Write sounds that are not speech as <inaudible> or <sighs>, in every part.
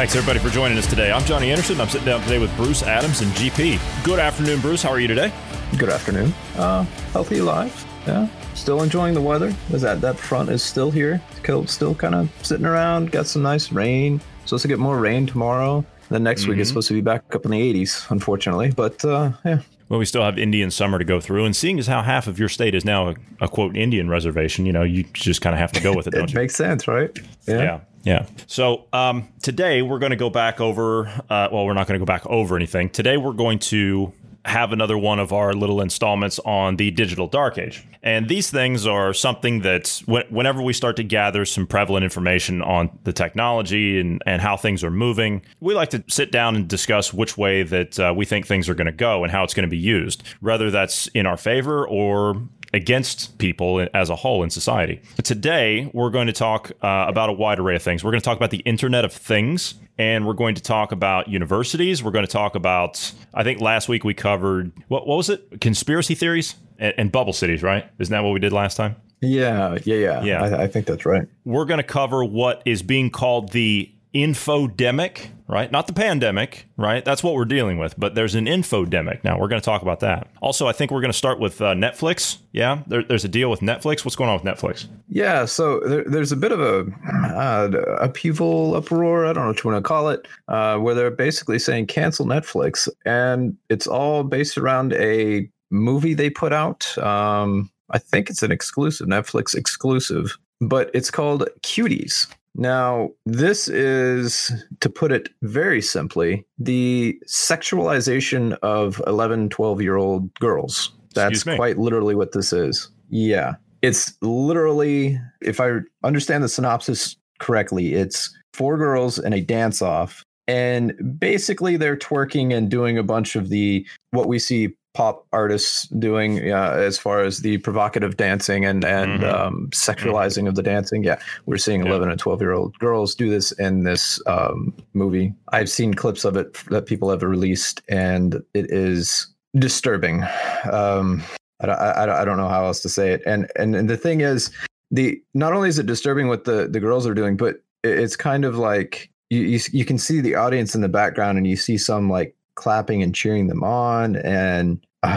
Thanks everybody for joining us today. I'm Johnny Anderson. I'm sitting down today with Bruce Adams and GP. Good afternoon, Bruce. How are you today? Good afternoon. Uh, healthy alive. Yeah. Still enjoying the weather. Is that that front is still here? Still, still kind of sitting around. Got some nice rain. Supposed to get more rain tomorrow. Then next week it's supposed to be back up in the 80s, unfortunately. But uh, yeah, Well, we still have Indian summer to go through, and seeing as how half of your state is now a, a quote Indian reservation, you know, you just kind of have to go with it, <laughs> don't it you? makes sense, right? Yeah. Yeah. So um, today we're going to go back over. Uh, well, we're not going to go back over anything. Today we're going to have another one of our little installments on the digital dark age. And these things are something that whenever we start to gather some prevalent information on the technology and, and how things are moving, we like to sit down and discuss which way that uh, we think things are going to go and how it's going to be used, whether that's in our favor or against people as a whole in society. But today, we're going to talk uh, about a wide array of things. We're going to talk about the Internet of Things, and we're going to talk about universities. We're going to talk about, I think last week we covered, what, what was it? Conspiracy theories and, and bubble cities, right? Isn't that what we did last time? Yeah, yeah, yeah. Yeah. I, I think that's right. We're going to cover what is being called the infodemic, right? Not the pandemic, right? That's what we're dealing with, but there's an infodemic. Now, we're going to talk about that. Also, I think we're going to start with uh, Netflix. Yeah, there, there's a deal with Netflix. What's going on with Netflix? Yeah, so there, there's a bit of a uh, upheaval, uproar. I don't know what you want to call it, uh, where they're basically saying cancel Netflix, and it's all based around a movie they put out. Um, I think it's an exclusive Netflix exclusive, but it's called Cuties. Now, this is, to put it very simply, the sexualization of 11, 12 year old girls. That's quite literally what this is. Yeah. It's literally, if I understand the synopsis correctly, it's four girls in a dance off. And basically, they're twerking and doing a bunch of the what we see pop artists doing uh, as far as the provocative dancing and and Mhm. um, sexualizing of the dancing. Yeah, we're seeing Yeah. 11 and 12 year old girls do this in this um, movie. I've seen clips of it that people have released, and it is disturbing. Um, I, don't- I, I don't know how else to say it. And and and the thing is, the not only is it disturbing what the the girls are doing, but it's kind of like you you, you can see the audience in the background, and you see some like clapping and cheering them on, and uh,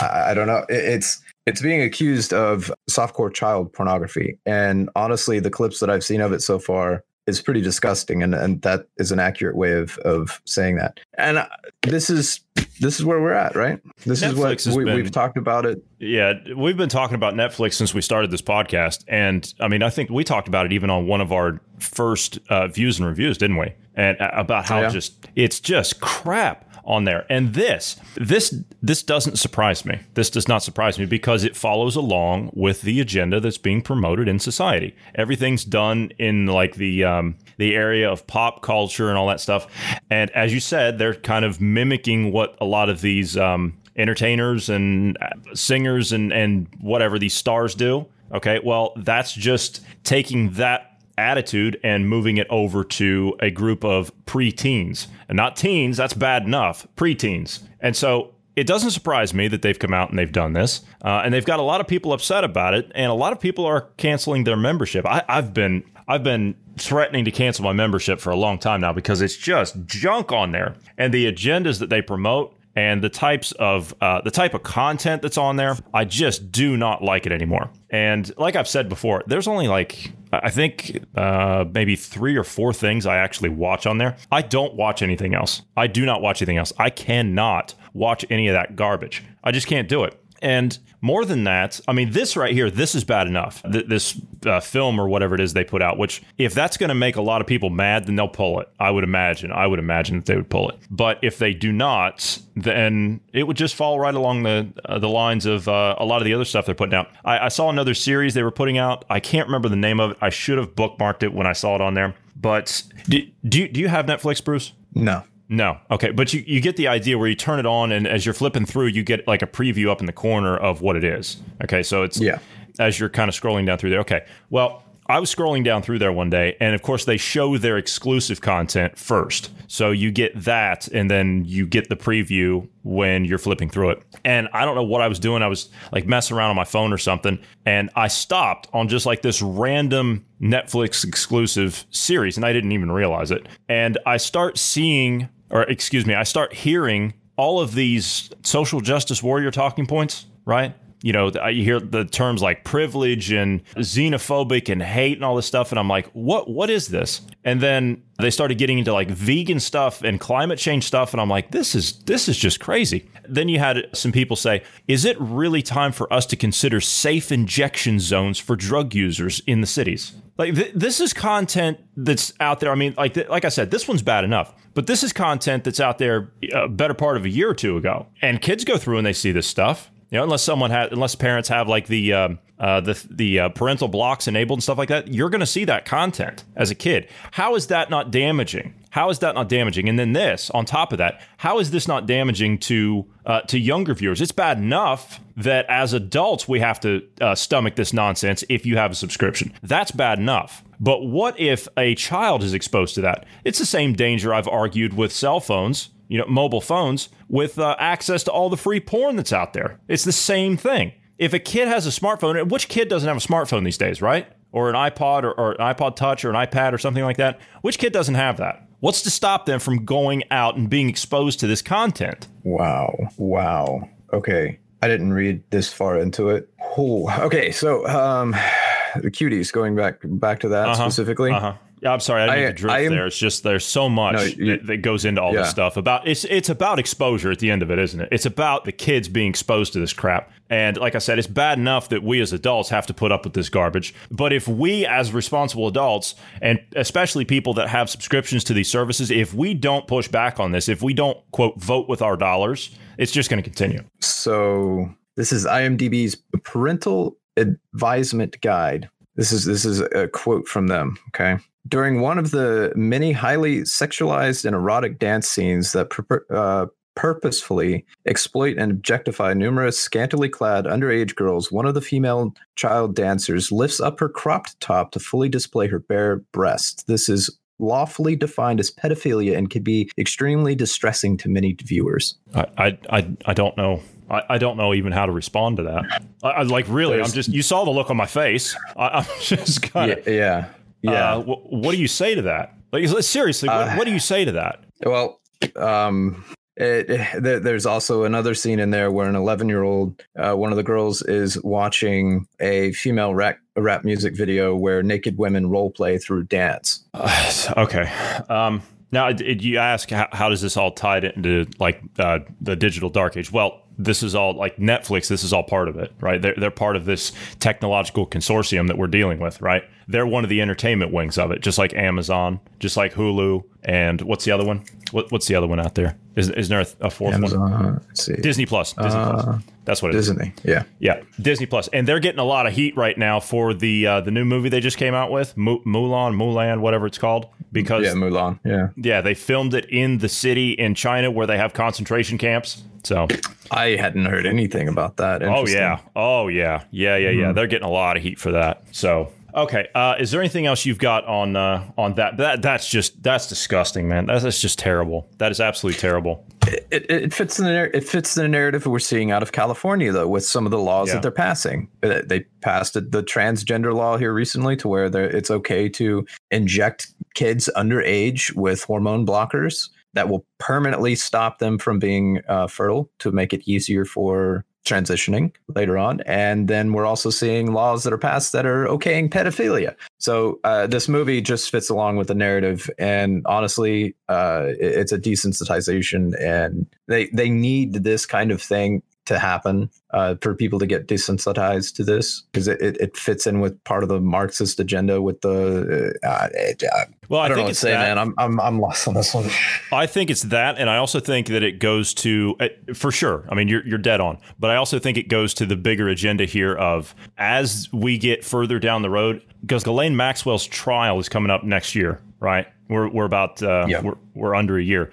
I, I don't know. It's it's being accused of softcore child pornography, and honestly, the clips that I've seen of it so far is pretty disgusting, and and that is an accurate way of of saying that. And uh, this is this is where we're at, right? This is what we, we've talked about it. Yeah, we've been talking about Netflix since we started this podcast, and I mean, I think we talked about it even on one of our first uh, views and reviews, didn't we? And uh, about how Yeah. just it's just crap on there. And this, this, this doesn't surprise me. This does not surprise me because it follows along with the agenda that's being promoted in society. Everything's done in like the um, the area of pop culture and all that stuff. And as you said, they're kind of mimicking what a lot of these. Um, entertainers and uh, singers and and whatever these stars do. Okay, well, that's just taking that attitude and moving it over to a group of preteens and not teens. That's bad enough. Preteens, and so. It doesn't surprise me that they've come out and they've done this, uh, and they've got a lot of people upset about it, and a lot of people are canceling their membership. I, I've been I've been threatening to cancel my membership for a long time now because it's just junk on there, and the agendas that they promote and the types of uh, the type of content that's on there i just do not like it anymore. And like i've said before there's only like i think uh, maybe three or four things i actually watch on there. I don't watch anything else. I do not watch anything else. I cannot watch any of that garbage. I just can't do it and more than that, I mean, this right here, this is bad enough. Th- this uh, film or whatever it is they put out, which if that's going to make a lot of people mad, then they'll pull it. I would imagine. I would imagine that they would pull it. But if they do not, then it would just fall right along the uh, the lines of uh, a lot of the other stuff they're putting out. I, I saw another series they were putting out. I can't remember the name of it. I should have bookmarked it when I saw it on there. but do, do do you have Netflix, Bruce? No. No. Okay. But you, you get the idea where you turn it on and as you're flipping through, you get like a preview up in the corner of what it is. Okay. So it's Yeah. as you're kind of scrolling down through there. Okay. Well, I was scrolling down through there one day, and of course, they show their exclusive content first. So you get that, and then you get the preview when you're flipping through it. And I don't know what I was doing. I was like messing around on my phone or something, and I stopped on just like this random Netflix exclusive series, and I didn't even realize it. And I start seeing, or excuse me, I start hearing all of these social justice warrior talking points, right? You know, you hear the terms like privilege and xenophobic and hate and all this stuff, and I'm like, what? What is this? And then they started getting into like vegan stuff and climate change stuff, and I'm like, this is this is just crazy. Then you had some people say, is it really time for us to consider safe injection zones for drug users in the cities? Like th- this is content that's out there. I mean, like th- like I said, this one's bad enough, but this is content that's out there a better part of a year or two ago, and kids go through and they see this stuff. You know, unless someone has, unless parents have like the um, uh, the the uh, parental blocks enabled and stuff like that, you're going to see that content as a kid. How is that not damaging? How is that not damaging? And then this, on top of that, how is this not damaging to uh, to younger viewers? It's bad enough that as adults we have to uh, stomach this nonsense if you have a subscription. That's bad enough. But what if a child is exposed to that? It's the same danger I've argued with cell phones you know, mobile phones with uh, access to all the free porn that's out there. It's the same thing. If a kid has a smartphone, which kid doesn't have a smartphone these days, right? Or an iPod or, or an iPod Touch or an iPad or something like that? Which kid doesn't have that? What's to stop them from going out and being exposed to this content? Wow. Wow. Okay. I didn't read this far into it. Ooh. Okay. So, um, <sighs> the cuties, going back back to that Uh-huh. specifically. Uh huh. Yeah, I'm sorry, I didn't I- mean to drift am- there. It's just there's so much No, you- that, that goes into all Yeah. this stuff about it's it's about exposure at the end of it, isn't it? It's about the kids being exposed to this crap. And like I said, it's bad enough that we as adults have to put up with this garbage. But if we as responsible adults and especially people that have subscriptions to these services, if we don't push back on this, if we don't quote vote with our dollars, it's just going to continue. So this is IMDb's parental advisement guide. This is this is a quote from them. Okay. During one of the many highly sexualized and erotic dance scenes that pur- uh, purposefully exploit and objectify numerous scantily clad underage girls, one of the female child dancers lifts up her cropped top to fully display her bare breast. This is lawfully defined as pedophilia and can be extremely distressing to many viewers. I I I, I don't know. I, I don't know even how to respond to that. I, I like really. I'm just. You saw the look on my face. I, I'm <laughs> just kind of. yeah, yeah. Uh, wh- what do you say to that? Like seriously, what, Uh, what do you say to that? Well, um, it, it- there's also another scene in there where an 11 year old, uh, one of the girls, is watching a female rap, rap music video where naked women role play through dance. <sighs> okay. Um, now, did you ask how, how does this all tie into like uh, the digital dark age? Well, this is all like Netflix. This is all part of it, right? They're they're part of this technological consortium that we're dealing with, right? They're one of the entertainment wings of it, just like Amazon, just like Hulu, and what's the other one? What, what's the other one out there? Is is there a, fourth one? Let's see. Disney Plus. Disney Plus. That's what it is. Disney, yeah. Yeah, Disney Plus, and they're getting a lot of heat right now for the uh, the new movie they just came out with, Mu- Mulan, Mulan, whatever it's called, because Yeah, Mulan. Yeah. yeah, they filmed it in the city in China where they have concentration camps. So, I hadn't heard anything about that. oh yeah, oh yeah, yeah, yeah, yeah. They're getting a lot of heat for that. So, okay, uh, is there anything else you've got on uh, on that? That that's just that's disgusting, man. That's, that's just terrible. That is absolutely terrible. It, it, it fits in the it fits the narrative we're seeing out of California though with some of the laws Yeah. that they're passing. Uh, They passed the transgender law here recently to where it's okay to inject kids underage with hormone blockers that will permanently stop them from being uh, fertile to make it easier for transitioning later on. And then we're also seeing laws that are passed that are okaying pedophilia. So uh, this movie just fits along with the narrative, and honestly, uh, it's a desensitization, and they they need this kind of thing to happen uh, for people to get desensitized to this because it, it, it fits in with part of the Marxist agenda with the. Uh, uh, Well, I, I, don't think know what to it's say, that. man. I'm, I'm I'm lost on this one. I think it's that, and I also think that it goes to uh, for sure. I mean, you're you're dead on, but I also think it goes to the bigger agenda here of as we get further down the road, because Ghislaine Maxwell's trial is coming up next year. right? We're we're about uh, Yeah. we're we're under a year.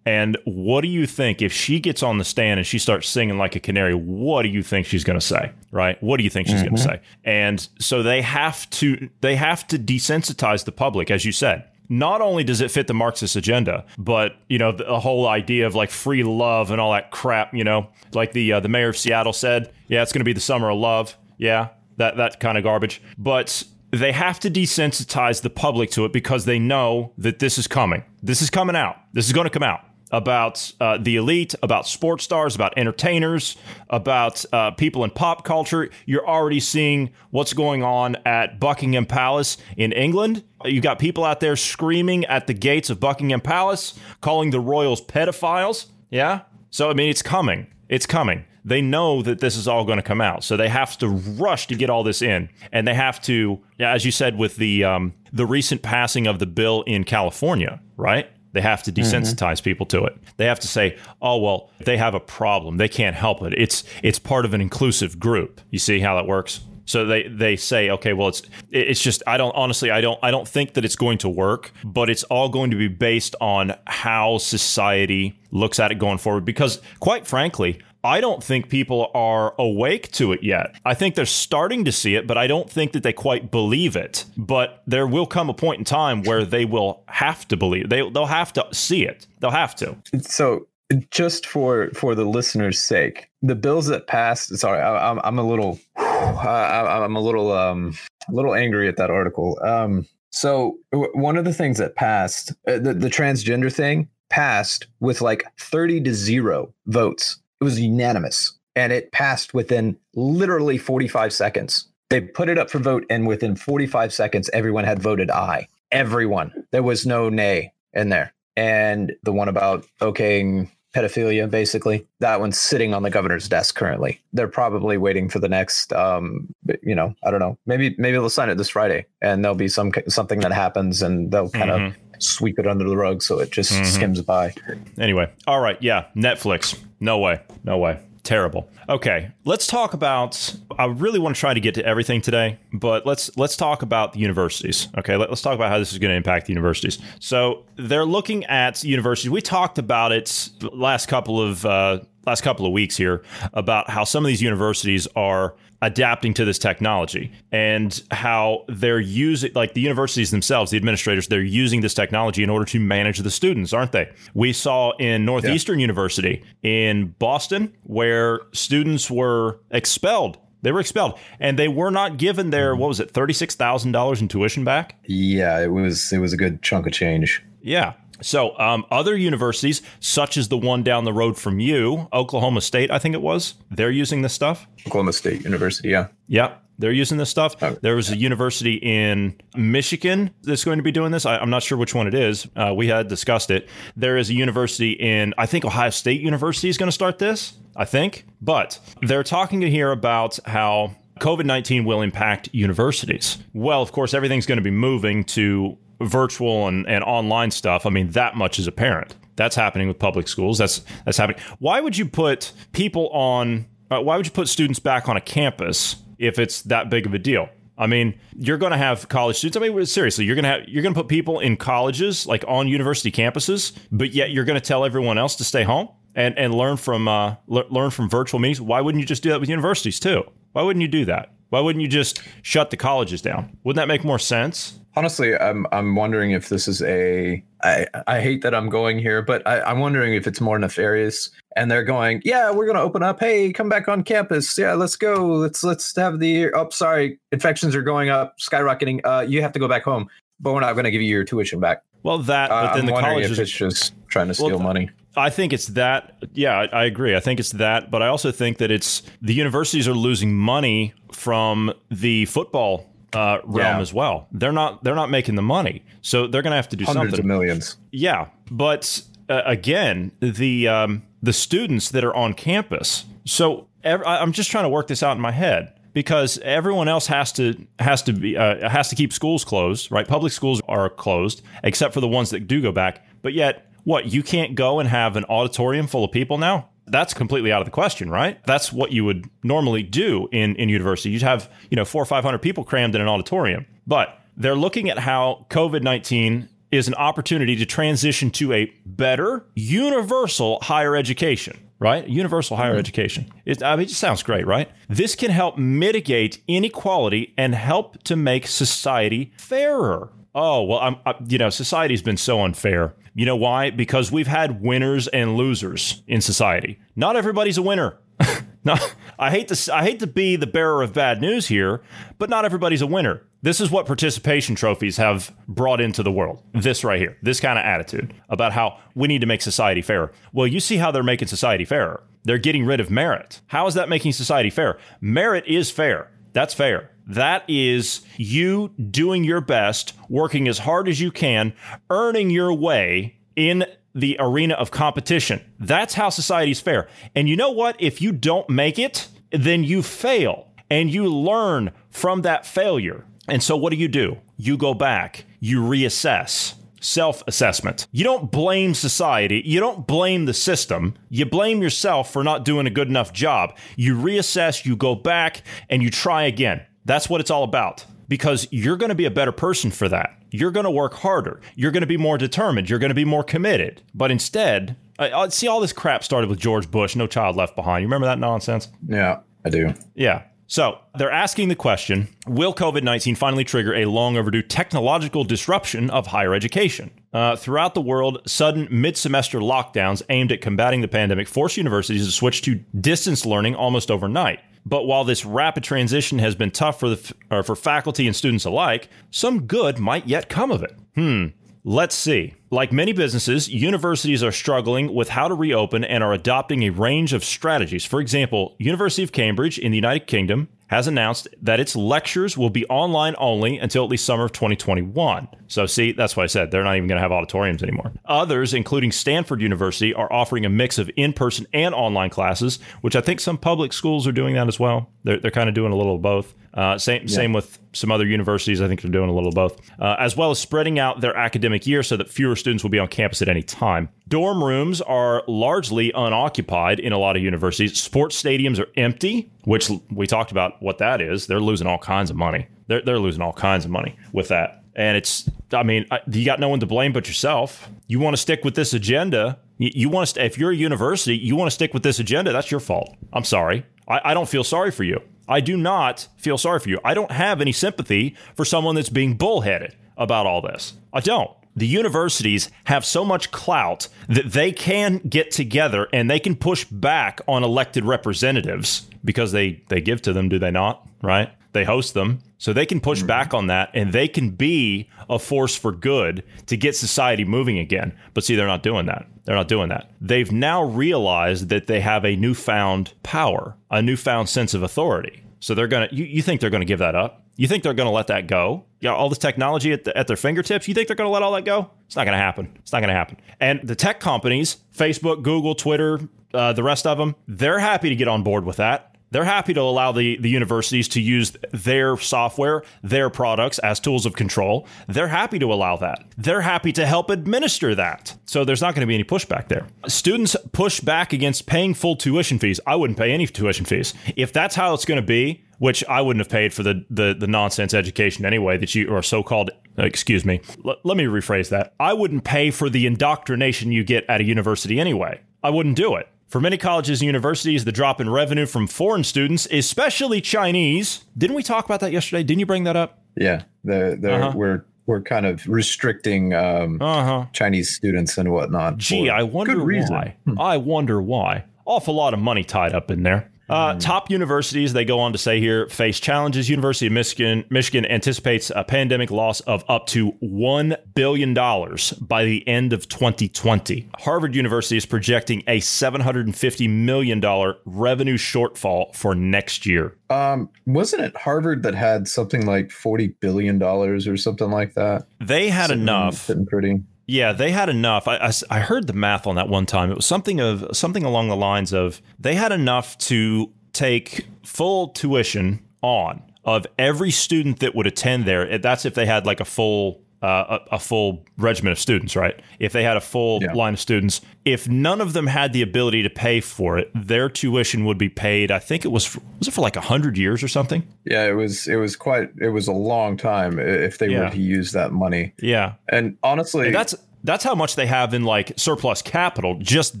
And what do you think if she gets on the stand and she starts singing like a canary? What do you think she's going to say? Right? What do you think she's going to say? And so they have to they have to desensitize the public, as you said. Not only does it fit the Marxist agenda, but you know the, the whole idea of like free love and all that crap. You know, like the uh, the mayor of Seattle said, yeah, it's going to be the summer of love. Yeah, that that kind of garbage. But they have to desensitize the public to it because they know that this is coming. This is coming out. This is going to come out about uh, the elite, about sports stars, about entertainers, about uh, people in pop culture. You're already seeing what's going on at Buckingham Palace in England. You've got people out there screaming at the gates of Buckingham Palace, calling the royals pedophiles. Yeah. So, I mean, it's coming. It's coming. They know that this is all going to come out, so they have to rush to get all this in, and they have to, as you said, with the um, the recent passing of the bill in California, right? They have to desensitize people to it. They have to say, "Oh well, they have a problem. They can't help it. It's it's part of an inclusive group." You see how that works? So they they say, "Okay, well, it's it's just I don't honestly I don't I don't think that it's going to work, but it's all going to be based on how society looks at it going forward because quite frankly, I don't think people are awake to it yet. I think they're starting to see it, but I don't think that they quite believe it. But there will come a point in time where they will have to believe. They they'll have to see it. They'll have to. So just for for the listeners' sake, the bills that passed. Sorry, I, I'm I'm a little <sighs> I, I'm a little um a little angry at that article. Um, so one of the things that passed, uh, the the transgender thing passed with like 30 to zero votes. It was unanimous, and it passed within literally 45 seconds. They put it up for vote, and within 45 seconds, everyone had voted aye. Everyone. There was no nay in there. And the one about okaying pedophilia, basically, that one's sitting on the governor's desk currently. They're probably waiting for the next, um, you know, I don't know. Maybe maybe they'll sign it this Friday, and there'll be some something that happens, and they'll kind of sweep it under the rug so it just skims by. Anyway, all right, yeah, Netflix. No way. No way. Terrible. Okay, let's talk about I really want to try to get to everything today, but let's let's talk about the universities. Okay, Let, us talk about how this is going to impact the universities. So, they're looking at universities. We talked about it last couple of uh, last couple of weeks here about how some of these universities are adapting to this technology and how they're using like the universities themselves the administrators they're using this technology in order to manage the students aren't they we saw in northeastern university in boston where students were expelled they were expelled and they were not given their what was it $36000 in tuition back Yeah, it was it was a good chunk of change. yeah. So, um, other universities, such as the one down the road from you, Oklahoma State, I think it was, they're using this stuff. Oklahoma State University, yeah. Yep. They're using this stuff. Oh. There was a university in Michigan that's going to be doing this. I, I'm not sure which one it is. Uh, we had discussed it. There is a university in, I think Ohio State University is going to start this, I think. But they're talking here about how COVID 19 will impact universities. Well, of course, everything's going to be moving to virtual and, and online stuff. I mean, that much is apparent. That's happening with public schools. That's that's happening. Why would you put people on? Uh, why would you put students back on a campus if it's that big of a deal? I mean, you're going to have college students. I mean, seriously, you're going to have you're going to put people in colleges, like on university campuses, but yet you're going to tell everyone else to stay home and and learn from uh, le- learn from virtual meetings. Why wouldn't you just do that with universities too? Why wouldn't you do that? Why wouldn't you just shut the colleges down? Wouldn't that make more sense? Honestly, I'm I'm wondering if this is a I I hate that I'm going here, but I, I'm wondering if it's more nefarious. And they're going, yeah, we're gonna open up. Hey, come back on campus. Yeah, let's go. Let's let's have the. Oh, sorry, infections are going up, skyrocketing. Uh, you have to go back home, but we're not gonna give you your tuition back. Well, that, Uh, but then I'm the college it's just trying to steal Well, money. I think it's that. Yeah, I, I agree. I think it's that, but I also think that it's the universities are losing money from the football uh, realm Yeah. as well. They're not. They're not making the money, so they're going to have to do Hundreds something. of millions. Yeah, but uh, again, the um, the students that are on campus. So ev- I'm just trying to work this out in my head because everyone else has to has to be uh, has to keep schools closed, right? Public schools are closed except for the ones that do go back. But yet, what you can't go and have an auditorium full of people now? That's completely out of the question, right? That's what you would normally do in in university. You'd have you know four or five hundred people crammed in an auditorium, but they're looking at how COVID nineteen is an opportunity to transition to a better universal higher education right? Universal higher mm-hmm. education. It, I mean, it just sounds great, right? This can help mitigate inequality and help to make society fairer. Oh, well, I'm, I, you know, society's been so unfair. You know why? Because we've had winners and losers in society. Not everybody's a winner. <laughs> no, I hate to I hate to be the bearer of bad news here, but not everybody's a winner. This is what participation trophies have brought into the world. This right here, this kind of attitude about how we need to make society fairer. Well, you see how they're making society fairer. They're getting rid of merit. How is that making society fair? Merit is fair. That's fair. That is you doing your best, working as hard as you can, earning your way in the arena of competition. That's how society's fair. And you know what? If you don't make it, then you fail and you learn from that failure. And so, what do you do? You go back, you reassess, self assessment. You don't blame society, you don't blame the system, you blame yourself for not doing a good enough job. You reassess, you go back, and you try again. That's what it's all about because you're going to be a better person for that. You're going to work harder. You're going to be more determined. You're going to be more committed. But instead, I, I see all this crap started with George Bush, no child left behind. You remember that nonsense? Yeah, I do. Yeah. So they're asking the question Will COVID 19 finally trigger a long overdue technological disruption of higher education? Uh, throughout the world, sudden mid semester lockdowns aimed at combating the pandemic forced universities to switch to distance learning almost overnight. But while this rapid transition has been tough for, the, for faculty and students alike, some good might yet come of it. Hmm. Let's see. Like many businesses, universities are struggling with how to reopen and are adopting a range of strategies. For example, University of Cambridge in the United Kingdom has announced that its lectures will be online only until at least summer of 2021. So, see, that's why I said they're not even going to have auditoriums anymore. Others, including Stanford University, are offering a mix of in person and online classes, which I think some public schools are doing that as well. They're, they're kind of doing a little of both. Uh, same, yeah. same with some other universities. I think they're doing a little of both, uh, as well as spreading out their academic year so that fewer students will be on campus at any time. Dorm rooms are largely unoccupied in a lot of universities. Sports stadiums are empty, which we talked about what that is. They're losing all kinds of money. They're, they're losing all kinds of money with that. And it's, I mean, you got no one to blame but yourself. You want to stick with this agenda. You, you want to, if you're a university, you want to stick with this agenda. That's your fault. I'm sorry. I, I don't feel sorry for you. I do not feel sorry for you. I don't have any sympathy for someone that's being bullheaded about all this. I don't. The universities have so much clout that they can get together and they can push back on elected representatives because they, they give to them, do they not? Right? They host them. So they can push back on that and they can be a force for good to get society moving again. But see, they're not doing that. They're not doing that. They've now realized that they have a newfound power, a newfound sense of authority. So they're going to, you, you think they're going to give that up? You think they're going to let that go? Yeah, all this technology at, the, at their fingertips. You think they're going to let all that go? It's not going to happen. It's not going to happen. And the tech companies, Facebook, Google, Twitter, uh, the rest of them, they're happy to get on board with that. They're happy to allow the, the universities to use their software, their products as tools of control. They're happy to allow that. They're happy to help administer that. So there's not going to be any pushback there. Students push back against paying full tuition fees. I wouldn't pay any tuition fees. If that's how it's going to be, which I wouldn't have paid for the, the, the nonsense education anyway that you, or so called, excuse me, L- let me rephrase that. I wouldn't pay for the indoctrination you get at a university anyway. I wouldn't do it. For many colleges and universities, the drop in revenue from foreign students, especially Chinese, didn't we talk about that yesterday? Didn't you bring that up? Yeah, the the uh-huh. we're we're kind of restricting um, uh-huh. Chinese students and whatnot. Gee, I wonder why. Hmm. I wonder why. Awful lot of money tied up in there. Uh, mm. Top universities, they go on to say here, face challenges. University of Michigan, Michigan anticipates a pandemic loss of up to $1 billion by the end of 2020. Harvard University is projecting a $750 million revenue shortfall for next year. Um, wasn't it Harvard that had something like $40 billion or something like that? They had enough. Pretty. Yeah, they had enough. I, I, I, heard the math on that one time. It was something of something along the lines of they had enough to take full tuition on of every student that would attend there. Eh, that's if they had like a full uh, a, a, full regiment of students, right? If they had a full yeah. line of students, if none of them had the ability to pay for it, their tuition would be paid. I think it was for, was it for like hundred years or something. Yeah, it was. It was quite. It was a long time if they yeah. were to use that money. Yeah, and honestly, and that's that's how much they have in like surplus capital, just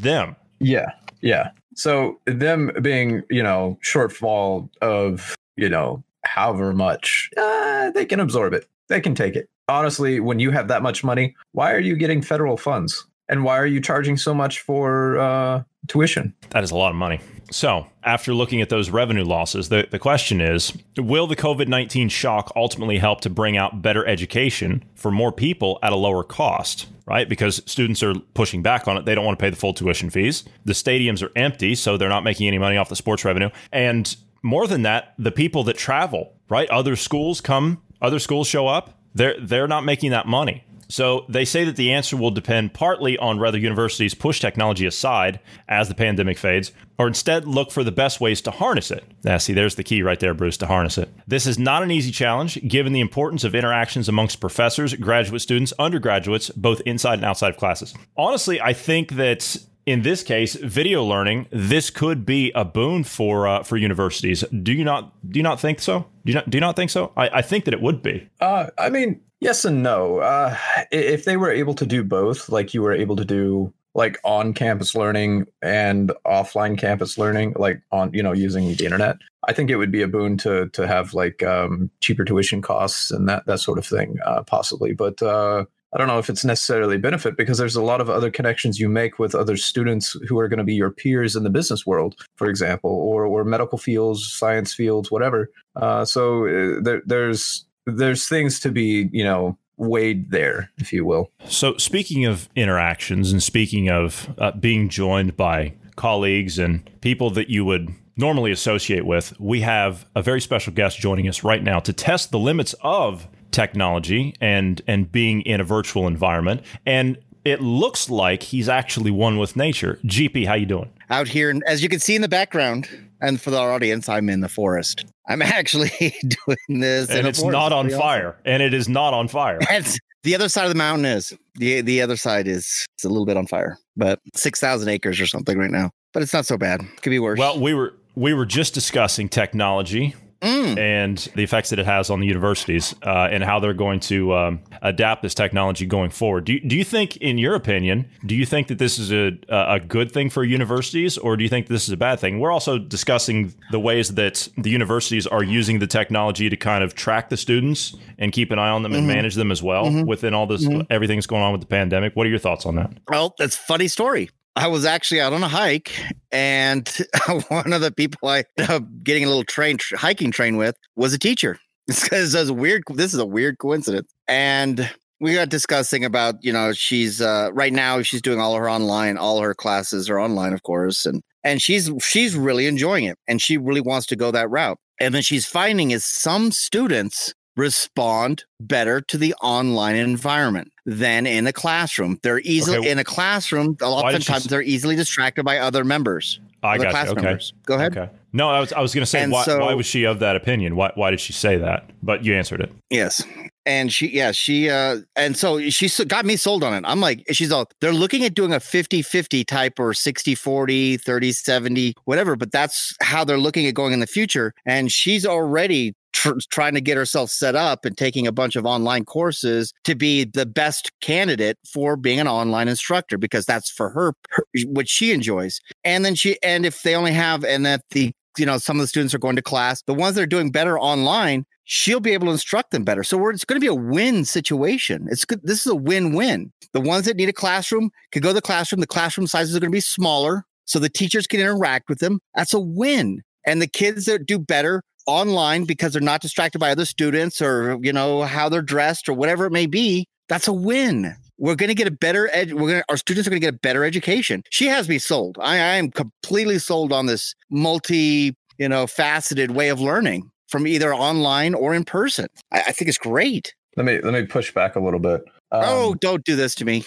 them. Yeah, yeah. So them being, you know, shortfall of, you know, however much, uh, they can absorb it. They can take it. Honestly, when you have that much money, why are you getting federal funds? And why are you charging so much for uh, tuition? That is a lot of money. So, after looking at those revenue losses, the, the question is Will the COVID 19 shock ultimately help to bring out better education for more people at a lower cost? Right? Because students are pushing back on it. They don't want to pay the full tuition fees. The stadiums are empty, so they're not making any money off the sports revenue. And more than that, the people that travel, right? Other schools come, other schools show up, they're, they're not making that money. So they say that the answer will depend partly on whether universities push technology aside as the pandemic fades, or instead look for the best ways to harness it. Now, see, there's the key right there, Bruce, to harness it. This is not an easy challenge, given the importance of interactions amongst professors, graduate students, undergraduates, both inside and outside of classes. Honestly, I think that in this case, video learning, this could be a boon for uh, for universities. Do you not do you not think so? Do you not do you not think so? I, I think that it would be. Uh, I mean, yes and no. Uh, if they were able to do both, like you were able to do like on campus learning and offline campus learning, like on you know using the internet, I think it would be a boon to to have like um, cheaper tuition costs and that that sort of thing, uh, possibly. But uh, I don't know if it's necessarily a benefit because there's a lot of other connections you make with other students who are going to be your peers in the business world, for example, or or medical fields, science fields, whatever. Uh, so uh, there, there's there's things to be you know weighed there, if you will. So speaking of interactions and speaking of uh, being joined by colleagues and people that you would normally associate with, we have a very special guest joining us right now to test the limits of technology and and being in a virtual environment and it looks like he's actually one with nature. GP, how you doing? Out here, and as you can see in the background, and for our audience, I'm in the forest. I'm <laughs> actually doing this, and it's not on fire. And it is not on fire. <laughs> It's, the other side of the mountain is the the other side is it's a little bit on fire, but six thousand acres or something right now. But it's not so bad. Could be worse. Well, we were we were just discussing technology mm. and the effects that it has on the universities uh, and how they're going to um, adapt this technology going forward. Do you, do you think, in your opinion, do you think that this is a, a good thing for universities or do you think this is a bad thing? We're also discussing the ways that the universities are using the technology to kind of track the students and keep an eye on them mm-hmm. and manage them as well mm-hmm. within all this, mm-hmm. everything that's going on with the pandemic. What are your thoughts on that? Well, that's funny story. I was actually out on a hike, and <laughs> one of the people I ended up getting a little train hiking train with was a teacher. <laughs> It's because a weird. This is a weird coincidence, and we got discussing about you know she's uh, right now she's doing all her online, all her classes are online, of course, and and she's she's really enjoying it, and she really wants to go that route. And then she's finding is some students respond better to the online environment than in a classroom. They're easily okay. in a classroom. A lot of times they're easily distracted by other members. I got class. Okay. Members. Go ahead. Okay. No, I was I was going to say why, so, why was she of that opinion? Why why did she say that? But you answered it. Yes. And she yeah, she uh and so she got me sold on it. I'm like she's all they're looking at doing a 50-50 type or 60-40, 30-70, whatever, but that's how they're looking at going in the future and she's already tr- trying to get herself set up and taking a bunch of online courses to be the best candidate for being an online instructor because that's for her, her what she enjoys. And then she, and if they only have, and that the, you know, some of the students are going to class, the ones that are doing better online, she'll be able to instruct them better. So it's going to be a win situation. It's good. This is a win-win. The ones that need a classroom can go to the classroom. The classroom sizes are going to be smaller so the teachers can interact with them. That's a win. And the kids that do better online because they're not distracted by other students or you know how they're dressed or whatever it may be that's a win. We're going to get a better ed we're going to our students are going to get a better education. She has me sold. I, I am completely sold on this multi you know faceted way of learning from either online or in person. I, I think it's great. Let me let me push back a little bit um, oh, don't do this to me.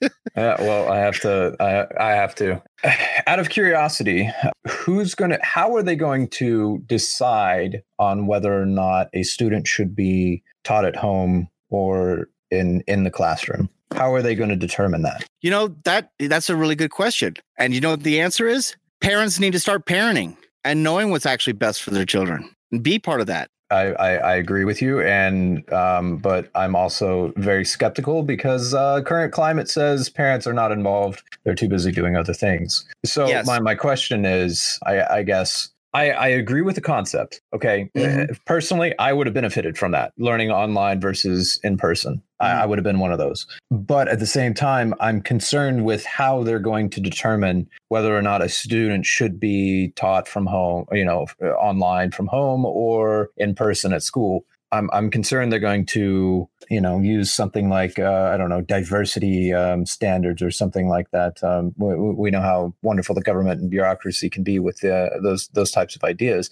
yeah, <laughs> well, I have to. I, I have to. <sighs> Out of curiosity, who's going to? How are they going to decide on whether or not a student should be taught at home or in in the classroom? How are they going to determine that? You know, that that's a really good question. And you know what the answer is? Parents need to start parenting and knowing what's actually best for their children and be part of that. I, I, I agree with you, and um, but I'm also very skeptical because uh, current climate says parents are not involved; they're too busy doing other things. So Yes. my my question is, I, I guess I, I agree with the concept. Okay, Mhm. Uh, personally, I would have benefited from that learning online versus in person. I, I would have been one of those. But at the same time, I'm concerned with how they're going to determine whether or not a student should be taught from home, you know, online from home or in person at school. I'm I'm concerned they're going to, you know, use something like uh, I don't know diversity um, standards or something like that. Um, we, we know how wonderful the government and bureaucracy can be with uh, those those types of ideas.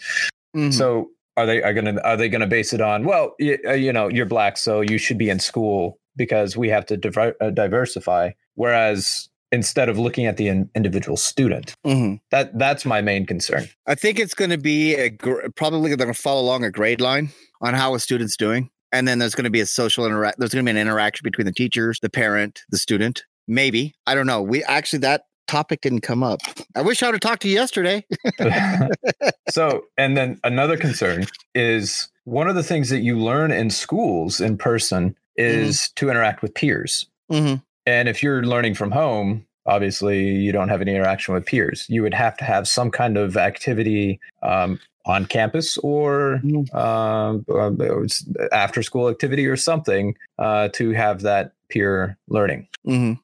Mhm. So are they are going to are they going to base it on well you, uh, you know you're black so you should be in school because we have to diver- uh, diversify whereas instead of looking at the in- individual student Mhm. that that's my main concern I think it's going to be a gr- probably they're going to follow along a grade line on how a student's doing, and then there's going to be a social interact. There's going to be an interaction between the teachers, the parent, the student. Maybe I don't know. We actually that topic didn't come up. I wish I would have talked to you yesterday. <laughs> <laughs> so and then another concern is one of the things that you learn in schools in person is to interact with peers hmm And if you're learning from home, obviously you don't have any interaction with peers. You would have to have some kind of activity um, on campus or Mhm. um, after school activity or something uh, to have that peer learning. hmm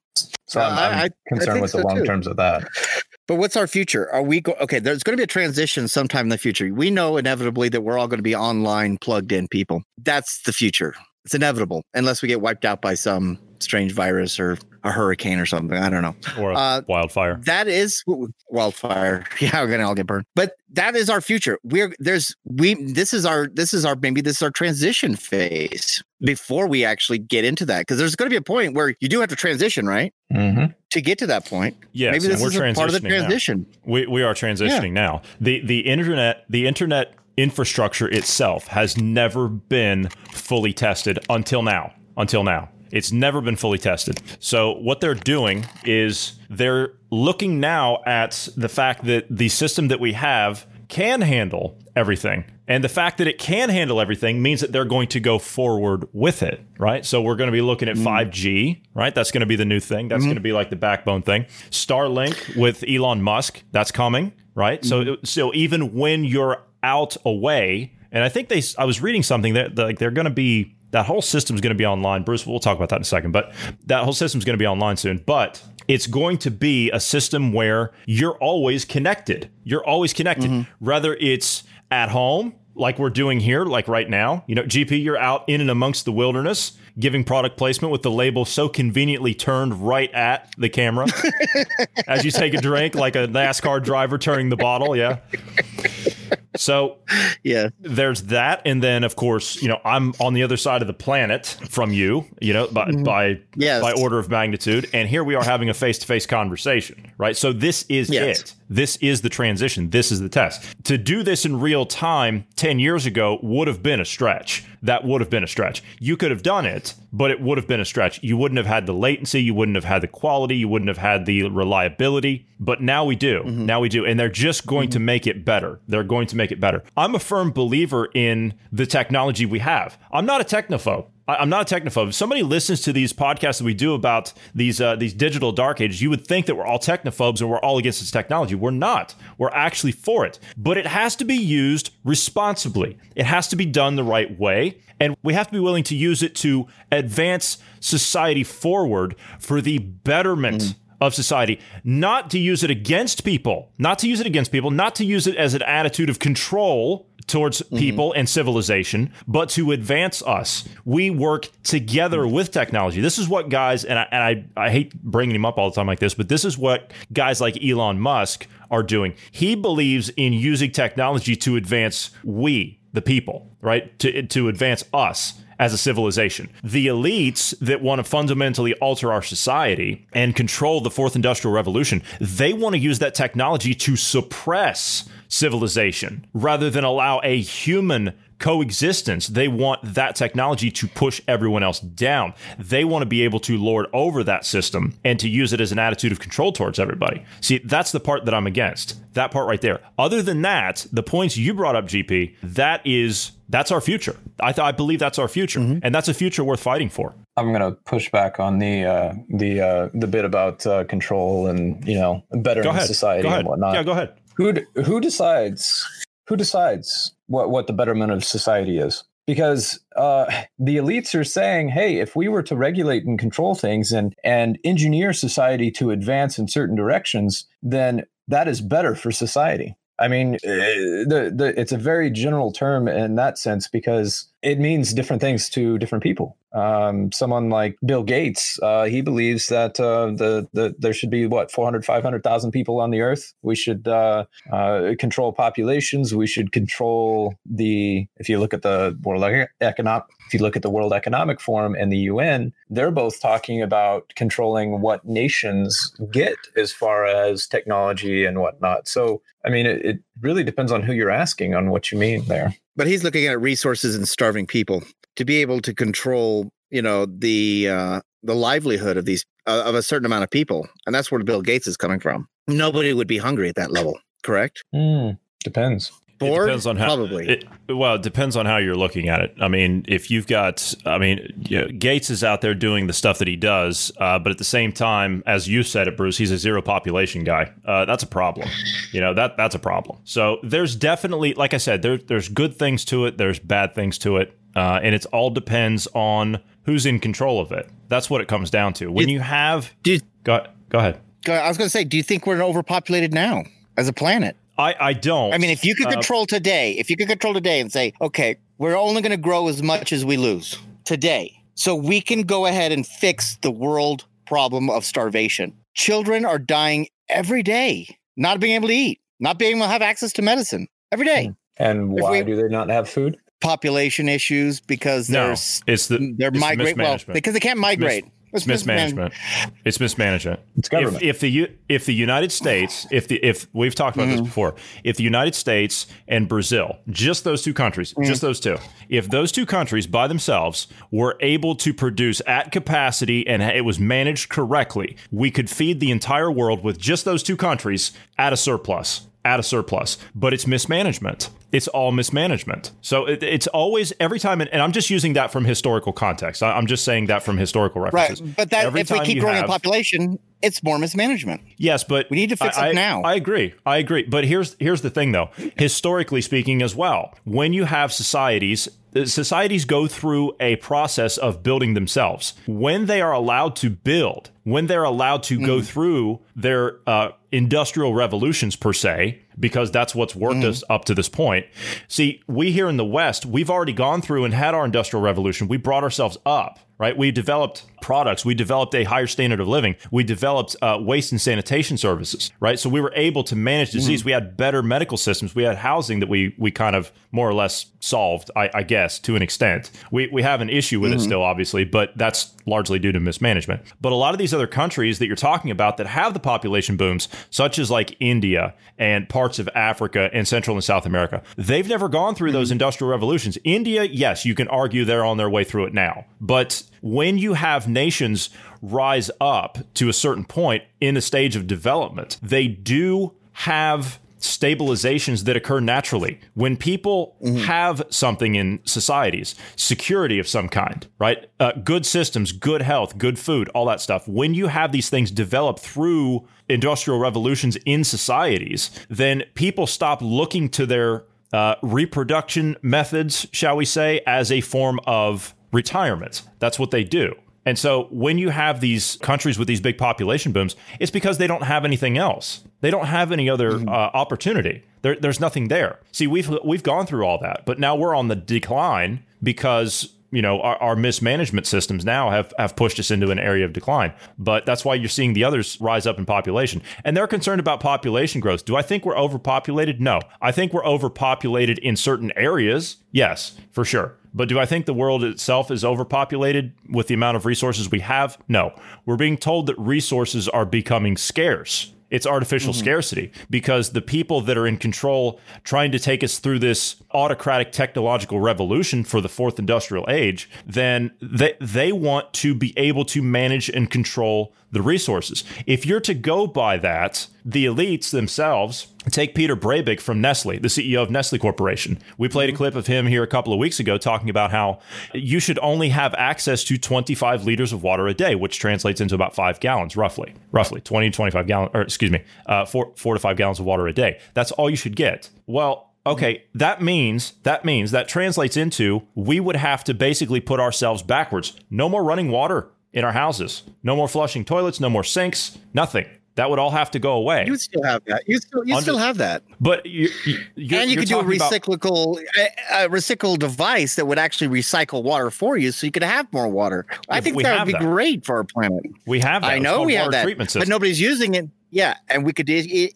So I'm, I- I'm I- I concerned think with the so, too. long terms of that. But what's our future? Are we go- okay? There's going to be a transition sometime in the future. We know inevitably that we're all going to be online, plugged in people. That's the future. It's inevitable, unless we get wiped out by some strange virus or a hurricane or something. I don't know. or Uh, wildfire. That is wildfire. <laughs> Yeah, we're gonna all get burned. But that is our future. We're there's we this is our this is our maybe this is our transition phase before we actually get into that because there's going to be a point where you do have to transition, right? hmm To get to that point, Yes, maybe this we're is a part of the transitioning now. transition. We we are transitioning now. The the internet the internet infrastructure itself has never been fully tested until now. Until now. It's never been fully tested. So what they're doing is they're looking now at the fact that the system that we have can handle everything. And the fact that it can handle everything means that they're going to go forward with it, right? So we're going to be looking at mm. 5G, right? That's going to be the new thing. That's mm-hmm. going to be like the backbone thing. Starlink with Elon Musk, that's coming, right? So mm-hmm. so even when you're out away, and I think they I was reading something that like they're going to be that whole system's going to be online. Bruce, we'll talk about that in a second, but that whole system's going to be online soon. But it's going to be a system where you're always connected. You're always connected, mm-hmm. whether it's at home, like we're doing here, like right now. You know, GP, you're out in and amongst the wilderness, giving product placement with the label so conveniently turned right at the camera <laughs> as you take a drink, like a NASCAR driver turning the bottle. Yeah. So Yeah. there's that and then of course you know i'm on the other side of the planet from you you know by mm-hmm. by Yes. by order of magnitude and here we are having a face-to-face conversation right so this is Yes. it this is the transition. This is the test. To do this in real time 10 years ago would have been a stretch. That would have been a stretch. You could have done it but it would have been a stretch. You wouldn't have had the latency. You wouldn't have had the quality. You wouldn't have had the reliability. But now we do. Mm-hmm. Now we do. And they're just going to mm-hmm. make it better. They're going to make it better. I'm a firm believer in the technology we have. I'm not a technophobe I- I'm not a technophobe. If somebody listens to these podcasts that we do about these uh, these digital dark ages, you would think that we're all technophobes and we're all against this technology. We're not. We're actually for it. But it has to be used responsibly. It has to be done the right way. And we have to be willing to use it to advance society forward for the betterment of society, not to use it against people, not to use it against people, not to use it as an attitude of control towards mm-hmm. people and civilization, but to advance us. We work together mm-hmm. with technology. This is what guys, and I, and I, I hate bringing him up all the time like this, but this is what guys like Elon Musk are doing. He believes in using technology to advance we, the people, right? To, to advance us as a civilization. The elites that want to fundamentally alter our society and control the fourth industrial revolution, they want to use that technology to suppress civilization rather than allow a human coexistence. They want that technology to push everyone else down. They want to be able to lord over that system and to use it as an attitude of control towards everybody. See, that's the part that I'm against. That part right there. Other than that, the points you brought up, GP, that is that's our future. I, th- I believe that's our future, mm-hmm. and that's a future worth fighting for. I'm going to push back on the uh, the uh, the bit about uh, control and you know bettering society and whatnot. Yeah, go ahead. Who who decides who decides what what the betterment of society is? Because uh, the elites are saying, "Hey, if we were to regulate and control things and and engineer society to advance in certain directions, then that is better for society." I mean, eh, the, the, it's a very general term in that sense because it means different things to different people. Um, someone like Bill Gates, uh, he believes that uh, the, the there should be what 400, 500,000 people on the earth. We should uh, uh, control populations. We should control the. If you look at the World Economic, if you look at the World Economic Forum and the UN, they're both talking about controlling what nations get as far as technology and whatnot. So, I mean, it, it really depends on who you're asking on what you mean there but he's looking at resources and starving people to be able to control you know the uh the livelihood of these uh, of a certain amount of people and that's where bill gates is coming from. Nobody would be hungry at that level correct? Mm, depends Bored? It depends on how probably. It, well, it depends on how you're looking at it. I mean, if you've got, I mean, you know, Gates is out there doing the stuff that he does, uh, but at the same time, as you said it, Bruce, he's a zero population guy. Uh, that's a problem. You know that that's a problem. So there's definitely, like I said, there, there's good things to it. There's bad things to it, uh, and it all depends on who's in control of it. That's what it comes down to. When you have, do, go go ahead. I was going to say, do you think we're overpopulated now as a planet? I, I don't. I mean, if you could uh, control uh, today, if you could control today and say, okay, we're only going to grow as much as we lose today. So we can go ahead and fix the world problem of starvation. Children are dying every day, not being able to eat, not being able to have access to medicine every day. Hmm. And why we, do they not have food? Population issues because no, there's it's the they're it's migrate well because they can't migrate. It's mismanagement. It's mismanagement. It's government. If, if, the if the United States, if the if we've talked about mm-hmm. this before, if the United States and Brazil, just those two countries, mm-hmm. just those two, if those two countries by themselves were able to produce at capacity and it was managed correctly, we could feed the entire world with just those two countries at a surplus at a surplus, but it's mismanagement. It's all mismanagement. So it, it's always every time, and, I'm just using that from historical context. I, am just saying that from historical references. Right, but that every if we keep growing have, population, it's more mismanagement. Yes, but we need to fix I, it now. I agree. I agree. But here's here's the thing, though. Historically speaking, as well, when you have societies societies go through a process of building themselves. When they are allowed to build, when they're allowed to mm. go through their uh, industrial revolutions per se, because that's what's worked mm. us up to this point. See, we here in the West, we've already gone through and had our industrial revolution. We brought ourselves up right? We developed products. We developed a higher standard of living. We developed uh, waste and sanitation services, right? So we were able to manage disease. Mm. We had better medical systems. We had housing that we we kind of more or less solved, I, I guess, to an extent. We we have an issue with mm. it mm-hmm. still, obviously, but that's largely due to mismanagement. But a lot of these other countries that you're talking about that have the population booms, such as like India and parts of Africa and Central and South America, they've never gone through mm. those industrial revolutions. India, yes, you can argue they're on their way through it now, but when you have nations rise up to a certain point in a stage of development, they do have stabilizations that occur naturally. When people mm-hmm. have something in societies, security of some kind, right? Uh, good systems, good health, good food, all that stuff. When you have these things develop through industrial revolutions in societies, then people stop looking to their uh, reproduction methods, shall we say, as a form of retirement. That's what they do. And so when you have these countries with these big population booms, it's because they don't have anything else. They don't have any other mm-hmm. uh, opportunity. There, there's nothing there. See, we've we've gone through all that, but now we're on the decline because you know our, our, mismanagement systems now have have pushed us into an area of decline. But that's why you're seeing the others rise up in population, and they're concerned about population growth. Do I think we're overpopulated? No, I think we're overpopulated in certain areas. Yes, for sure. But do I think the world itself is overpopulated with the amount of resources we have? No. We're being told that resources are becoming scarce. It's artificial mm-hmm. scarcity because the people that are in control trying to take us through this autocratic technological revolution for the fourth industrial age, then they, they want to be able to manage and control the resources. If you're to go by that, the elites themselves take Peter Brabeck from Nestle, the CEO of Nestle Corporation. We played mm-hmm. a clip of him here a couple of weeks ago talking about how you should only have access to 25 liters of water a day, which translates into about five gallons, roughly, roughly 20 to 25 gallons, or excuse me, uh, four, four to five gallons of water a day. That's all you should get. Well, Okay, that means that means that translates into we would have to basically put ourselves backwards. No more running water in our houses. No more flushing toilets, no more sinks, nothing. That would all have to go away. You still have that. You still you Under, still have that. But you, you and you could do a recyclable about, a, recycle device that would actually recycle water for you, so you could have more water. I think that would be that. great for our planet. We have. That. I know we have that, but nobody's using it. Yeah, and we could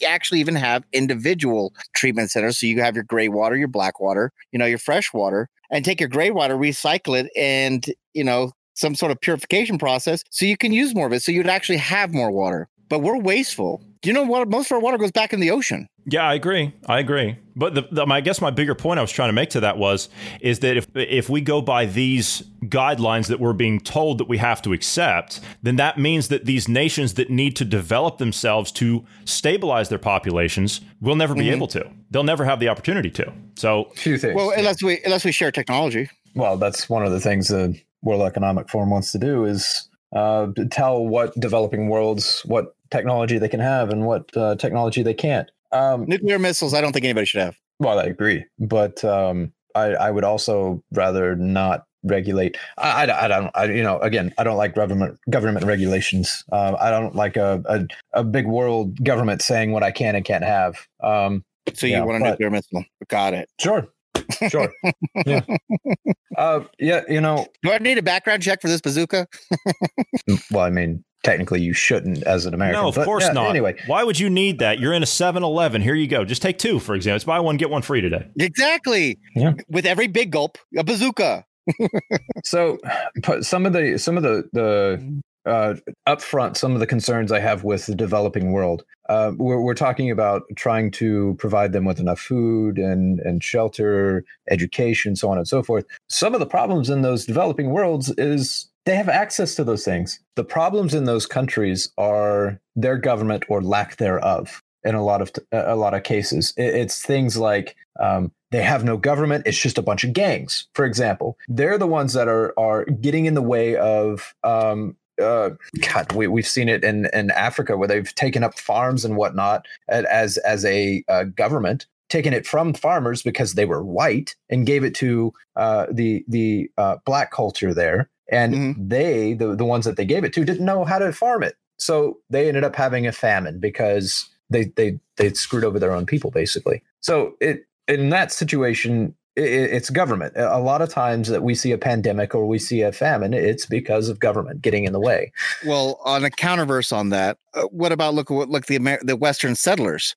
actually even have individual treatment centers. So you have your gray water, your black water, you know, your fresh water, and take your gray water, recycle it, and you know, some sort of purification process, so you can use more of it. So you'd actually have more water but we're wasteful. Do you know what? Most of our water goes back in the ocean. Yeah, I agree. I agree. But the, the, I guess my bigger point I was trying to make to that was is that if if we go by these guidelines that we're being told that we have to accept, then that means that these nations that need to develop themselves to stabilize their populations will never be mm-hmm. able to. They'll never have the opportunity to. So, few things. Well, unless we unless we share technology. Well, that's one of the things the World Economic Forum wants to do is uh, tell what developing worlds what technology they can have and what uh, technology they can't. Um, Nuclear missiles, I don't think anybody should have. Well, I agree, but um, I, I would also rather not regulate. I, I, I, don't, I, you know, again, I don't like government government regulations. Uh, I don't like a, a, a big world government saying what I can and can't have. Um, so you yeah, want a nuclear missile? Got it. Sure, sure. <laughs> yeah. Uh, yeah, you know. Do I need a background check for this bazooka? well, I mean, technically you shouldn't as an American. No, of but, course yeah, not. Anyway, why would you need that? You're in a 7-Eleven. Here you go. Just take two, for example. It's buy one get one free today. Exactly. Yeah. With every big gulp, a bazooka. <laughs> so, some of the some of the the uh, upfront some of the concerns I have with the developing world. Uh, we're, we're talking about trying to provide them with enough food and, and shelter, education, so on and so forth. Some of the problems in those developing worlds is they have access to those things. The problems in those countries are their government or lack thereof. In a lot of a lot of cases, it's things like um, they have no government; it's just a bunch of gangs. For example, they're the ones that are are getting in the way of um, uh, God, we, we've seen it in, in Africa where they've taken up farms and whatnot as as a uh, government, taken it from farmers because they were white and gave it to uh, the the uh, black culture there, and mm-hmm. they the the ones that they gave it to didn't know how to farm it, so they ended up having a famine because they they they screwed over their own people basically. So it in that situation, it's government. A lot of times that we see a pandemic or we see a famine, it's because of government getting in the way. Well, on a counterverse on that, uh, what about look at what look the Amer- the Western settlers?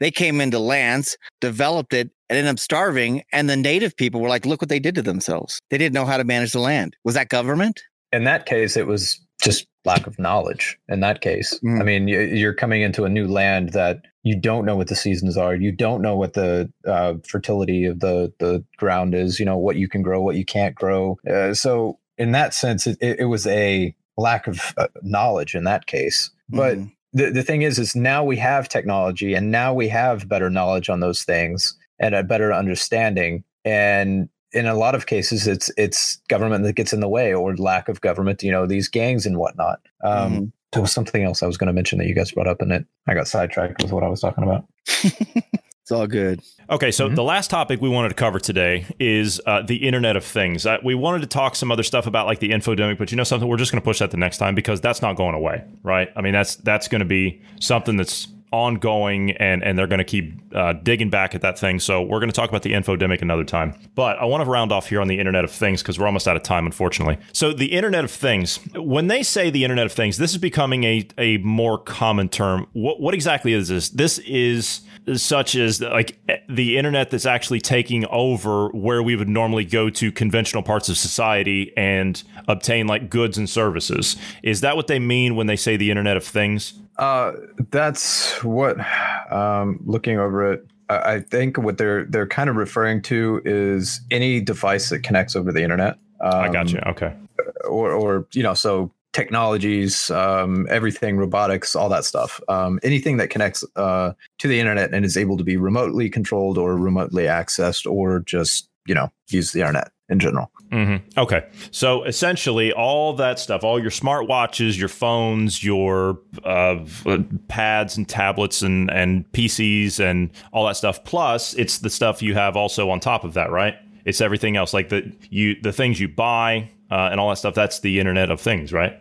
They came into lands, developed it, and ended up starving. And the native people were like, "Look what they did to themselves. They didn't know how to manage the land." Was that government? In that case, it was just lack of knowledge. In that case, mm. I mean, you're coming into a new land that you don't know what the seasons are. You don't know what the uh, fertility of the the ground is. You know what you can grow, what you can't grow. Uh, so in that sense, it, it, was a lack of uh, knowledge in that case. But mm the the thing is, is now we have technology, and now we have better knowledge on those things and a better understanding. And in a lot of cases, it's it's government that gets in the way, or lack of government. You know, these gangs and whatnot. Um, mm there was something else I was going to mention that you guys brought up and it. I got sidetracked with what I was talking about. <laughs> it's all good. Okay, so mm-hmm. the last topic we wanted to cover today is uh, the Internet of Things. Uh, we wanted to talk some other stuff about like the infodemic, but you know something, we're just going to push that the next time because that's not going away, right? I mean, that's that's going to be something that's ongoing and and they're going to keep uh, digging back at that thing. So we're going to talk about the infodemic another time. But i want to round off here on the internet of things because we're almost out of time unfortunately. So the internet of things when they say the internet of things this is becoming a, a more common term. What, what exactly is this? This is such as like the internet that's actually taking over where we would normally go to conventional parts of society and obtain like goods and services. Is that what they mean when they say the internet of things Uh, that's what. Um, looking over it, I I think what they're they're kind of referring to is any device that connects over the internet. Um, I got you. Okay. Or, or you know, so technologies, um, everything, robotics, all that stuff. Um, anything that connects uh, to the internet and is able to be remotely controlled or remotely accessed, or just you know use the internet in general. hmm Okay. So essentially, all that stuff, all your smartwatches, your phones, your uh, pads and tablets and, and PCs and all that stuff, plus it's the stuff you have also on top of that, right? It's everything else, like the you the things you buy uh, and all that stuff. That's the Internet of Things, right?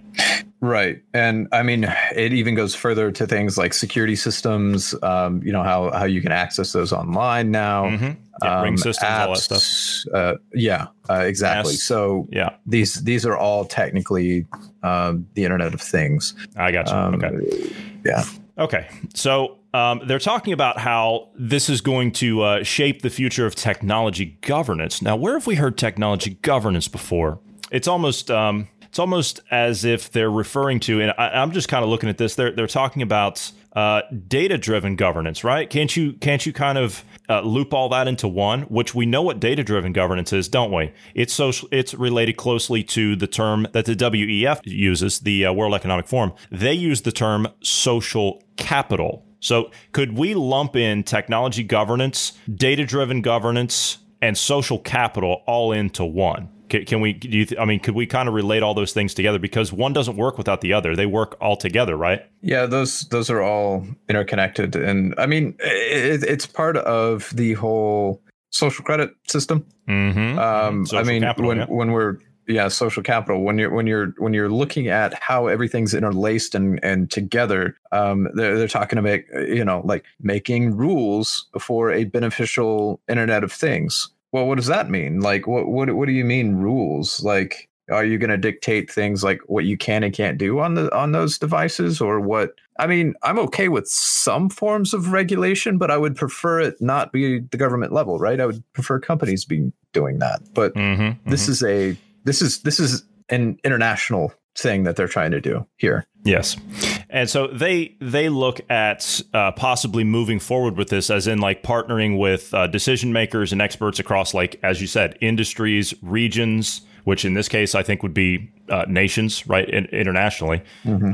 Right, and I mean, it even goes further to things like security systems. Um, you know how how you can access those online now. Mhm. Yeah, ring Um, systems, all that stuff. Uh, yeah, uh, exactly. Yes. So Yeah, these these are all technically um, the Internet of Things. I got you. Um, okay. Yeah. Okay. So um, they're talking about how this is going to uh, shape the future of technology governance. Now, where have we heard technology governance before? It's almost. Um, it's almost as if they're referring to, and I, I'm just kind of looking at this. They're they're talking about uh, data-driven governance, right? Can't you can't you kind of uh, loop all that into one? Which we know what data-driven governance is, don't we? It's social. It's related closely to the term that the WEF uses, the uh, World Economic Forum. They use the term social capital. So could we lump in technology governance, data-driven governance, and social capital all into one? Can, can we? Do you th- I mean, could we kind of relate all those things together because one doesn't work without the other? They work all together, right? Yeah, those those are all interconnected, and I mean, it, it's part of the whole social credit system. Mm-hmm. Um, I mean, capital, when yeah. when we're yeah, social capital. When you're when you're when you're looking at how everything's interlaced and and together, um, they're they're talking about you know like making rules for a beneficial Internet of Things. Well, what does that mean? Like, what what what do you mean rules? Like, are you going to dictate things like what you can and can't do on the on those devices, or what? I mean, I'm okay with some forms of regulation, but I would prefer it not be the government level, right? I would prefer companies be doing that. But Mm-hmm. this is a this is this is an international thing that they're trying to do here. Yes, and so they they look at uh, possibly moving forward with this, as in like partnering with uh, decision makers and experts across, like as you said, industries, regions, which in this case I think would be uh, nations, right, in, internationally,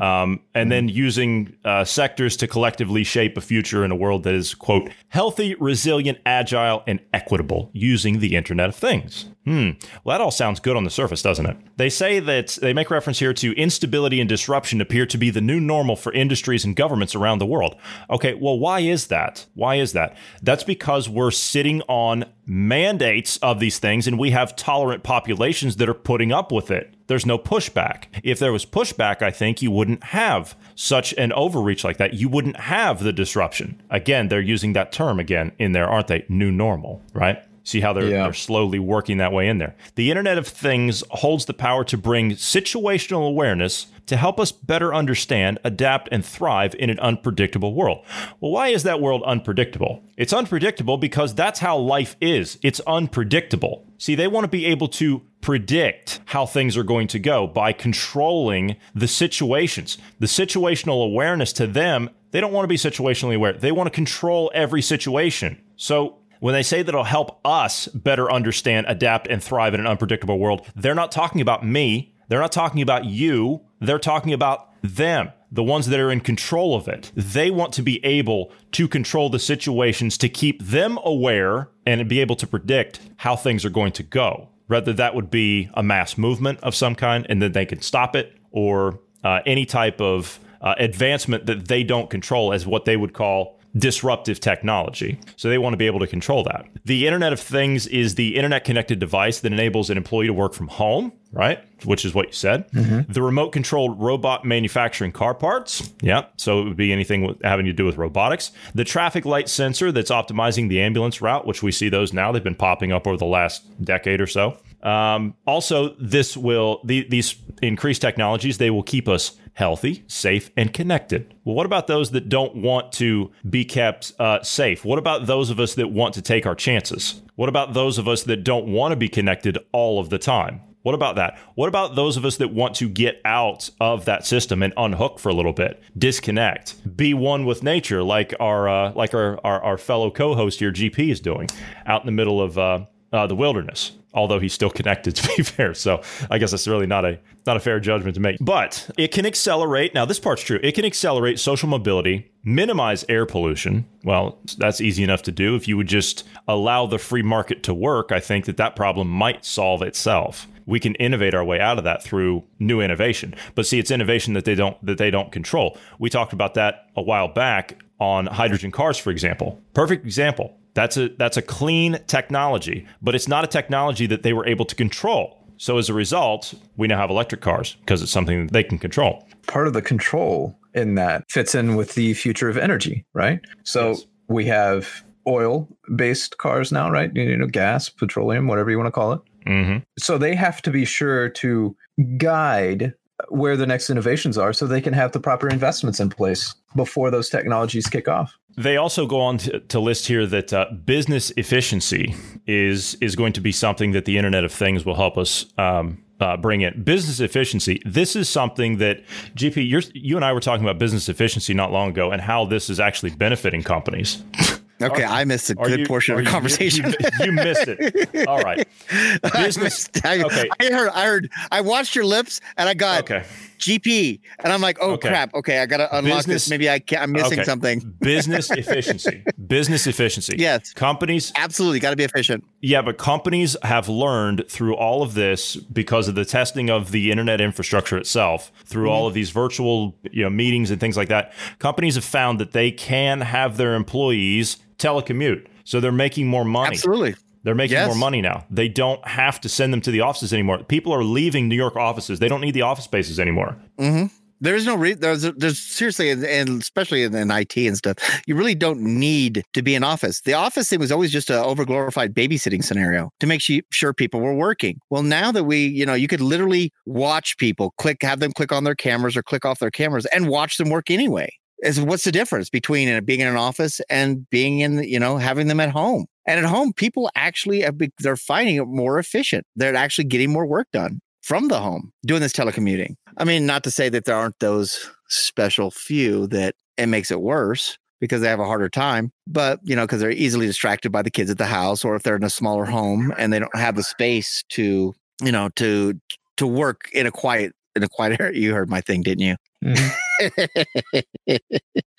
um, and then using uh, sectors to collectively shape a future in a world that is quote healthy, resilient, agile, and equitable, using the Internet of Things. Hmm. Well, that all sounds good on the surface, doesn't it? They say that they make reference here to instability and disruption appear to be the new normal for industries and governments around the world. Okay, well, why is that? Why is that? That's because we're sitting on mandates of these things and we have tolerant populations that are putting up with it. There's no pushback. If there was pushback, I think you wouldn't have such an overreach like that. You wouldn't have the disruption. Again, they're using that term again in there, aren't they? New normal, right? See how they're, Yeah. they're slowly working that way in there. The Internet of Things holds the power to bring situational awareness to help us better understand, adapt, and thrive in an unpredictable world. Well, why is that world unpredictable? It's unpredictable because that's how life is. It's unpredictable. See, they want to be able to predict how things are going to go by controlling the situations. The situational awareness to them, they don't want to be situationally aware. They want to control every situation. So when they say that it'll help us better understand, adapt, and thrive in an unpredictable world, they're not talking about me. They're not talking about you. They're talking about them, the ones that are in control of it. They want to be able to control the situations to keep them aware and be able to predict how things are going to go. Whether that would be a mass movement of some kind and then they can stop it, or uh, any type of uh, advancement that they don't control as what they would call disruptive technology. So they want to be able to control that. The Internet of Things is the internet connected device that enables an employee to work from home, right? Which is what you said. Mm-hmm. The remote controlled robot manufacturing car parts. Yeah. So it would be anything with, having to do with robotics. The traffic light sensor that's optimizing the ambulance route, which we see those now. They've been popping up over the last decade or so. Um, also, this will the, these increased technologies they will keep us healthy, safe, and connected. Well, what about those that don't want to be kept uh, safe? What about those of us that want to take our chances? What about those of us that don't want to be connected all of the time? What about that? What about those of us that want to get out of that system and unhook for a little bit, disconnect, be one with nature, like our uh, like our, our, our fellow co-host here, GP, is doing, out in the middle of uh, uh, the wilderness? although he's still <laughs> connected to be fair. So I guess that's really not a not a fair judgment to make. But it can accelerate. Now this part's true. It can accelerate social mobility, minimize air pollution. Well, that's easy enough to do if you would just allow the free market to work. I think that that problem might solve itself. We can innovate our way out of that through new innovation. But see, it's innovation that they don't that they don't control. We talked about that a while back on hydrogen cars, for example. Perfect example that's a that's a clean technology, but it's not a technology that they were able to control. So as a result, we now have electric cars because it's something that they can control. Part of the control in that fits in with the future of energy, right? So yes. we have oil based cars now, right? You know, gas, petroleum, whatever you want to call it. Mm-hmm. So they have to be sure to guide where the next innovations are so they can have the proper investments in place before those technologies kick off. They also go on to, to list here that uh, business efficiency is is going to be something that the Internet of Things will help us um, uh, bring in. Business efficiency. This is something that GP, you and I were talking about business efficiency not long ago, and how this is actually benefiting companies. <laughs> Okay, are, I missed a good you, portion of the conversation. You, you, missed it. All right. <laughs> Business. I, missed, I, okay. I heard. I heard. I watched your lips, and I got okay. GP, and I'm like, oh okay. crap. Okay, I gotta unlock Business, this. Maybe I can, I'm missing okay. something. Business <laughs> efficiency. Business efficiency. Yes. Companies absolutely got to be efficient. Yeah, but companies have learned through all of this because of the testing of the internet infrastructure itself, through mm-hmm. all of these virtual you know meetings and things like that. Companies have found that they can have their employees telecommute. So they're making more money. Absolutely. They're making yes. more money now. They don't have to send them to the offices anymore. People are leaving New York offices. They don't need the office spaces anymore. Mm-hmm. There's no re- there's there's seriously and especially in, in, IT and stuff, you really don't need to be in office. The office thing was always just an overglorified babysitting scenario to make sure people were working. Well, now that we, you know, you could literally watch people click, have them click on their cameras or click off their cameras and watch them work anyway is what's the difference between uh, being in an office and being in, you know, having them at home? And at home, people actually they're finding it more efficient. They're actually getting more work done from the home doing this telecommuting. I mean, not to say that there aren't those special few that it makes it worse because they have a harder time, but you know, because they're easily distracted by the kids at the house, or if they're in a smaller home and they don't have the space to, you know, to to work in a quiet in a quiet area. You heard my thing, didn't you? Mm-hmm.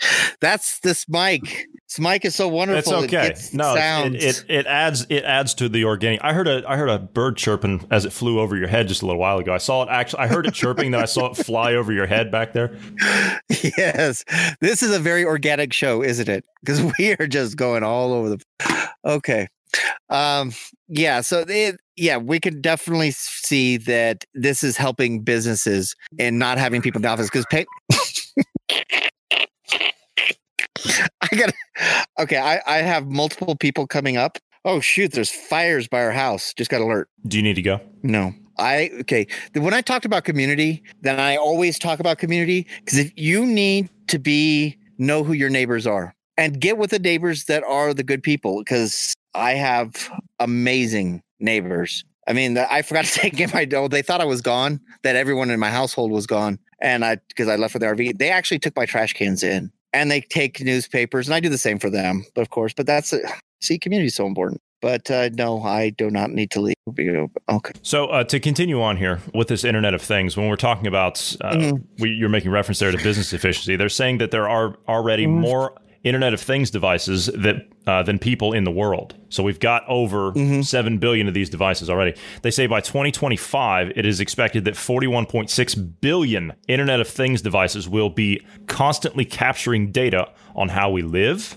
<laughs> That's this mic. This mic is so wonderful. It's okay. It no. It, it, it adds it adds to the organic. I heard a I heard a bird chirping as it flew over your head just a little while ago. I saw it actually. I heard it chirping, then I saw it fly over your head back there. <laughs> Yes, this is a very organic show, isn't it? Because we are just going all over the. Okay. Um. Yeah. So it, yeah, we can definitely see that this is helping businesses and not having people in the office because pay. I got okay. I, I have multiple people coming up. Oh shoot! There's fires by our house. Just got alert. Do you need to go? No. I okay. When I talked about community, then I always talk about community because if you need to be know who your neighbors are and get with the neighbors that are the good people because I have amazing neighbors. I mean, I forgot to <laughs> take in my dough. They thought I was gone, that everyone in my household was gone. And I, because I left with the RV, they actually took my trash cans in and they take newspapers and I do the same for them, but of course, but that's, a, see, community is so important. But uh, no, I do not need to leave. Okay. So uh, to continue on here with this Internet of Things, when we're talking about, uh, mm-hmm. we, you're making reference there to business efficiency. They're saying that there are already mm-hmm. more Internet of Things devices that uh, than people in the world. So we've got over mm-hmm. 7 billion of these devices already. They say by 2025, it is expected that 41.6 billion Internet of Things devices will be constantly capturing data on how we live,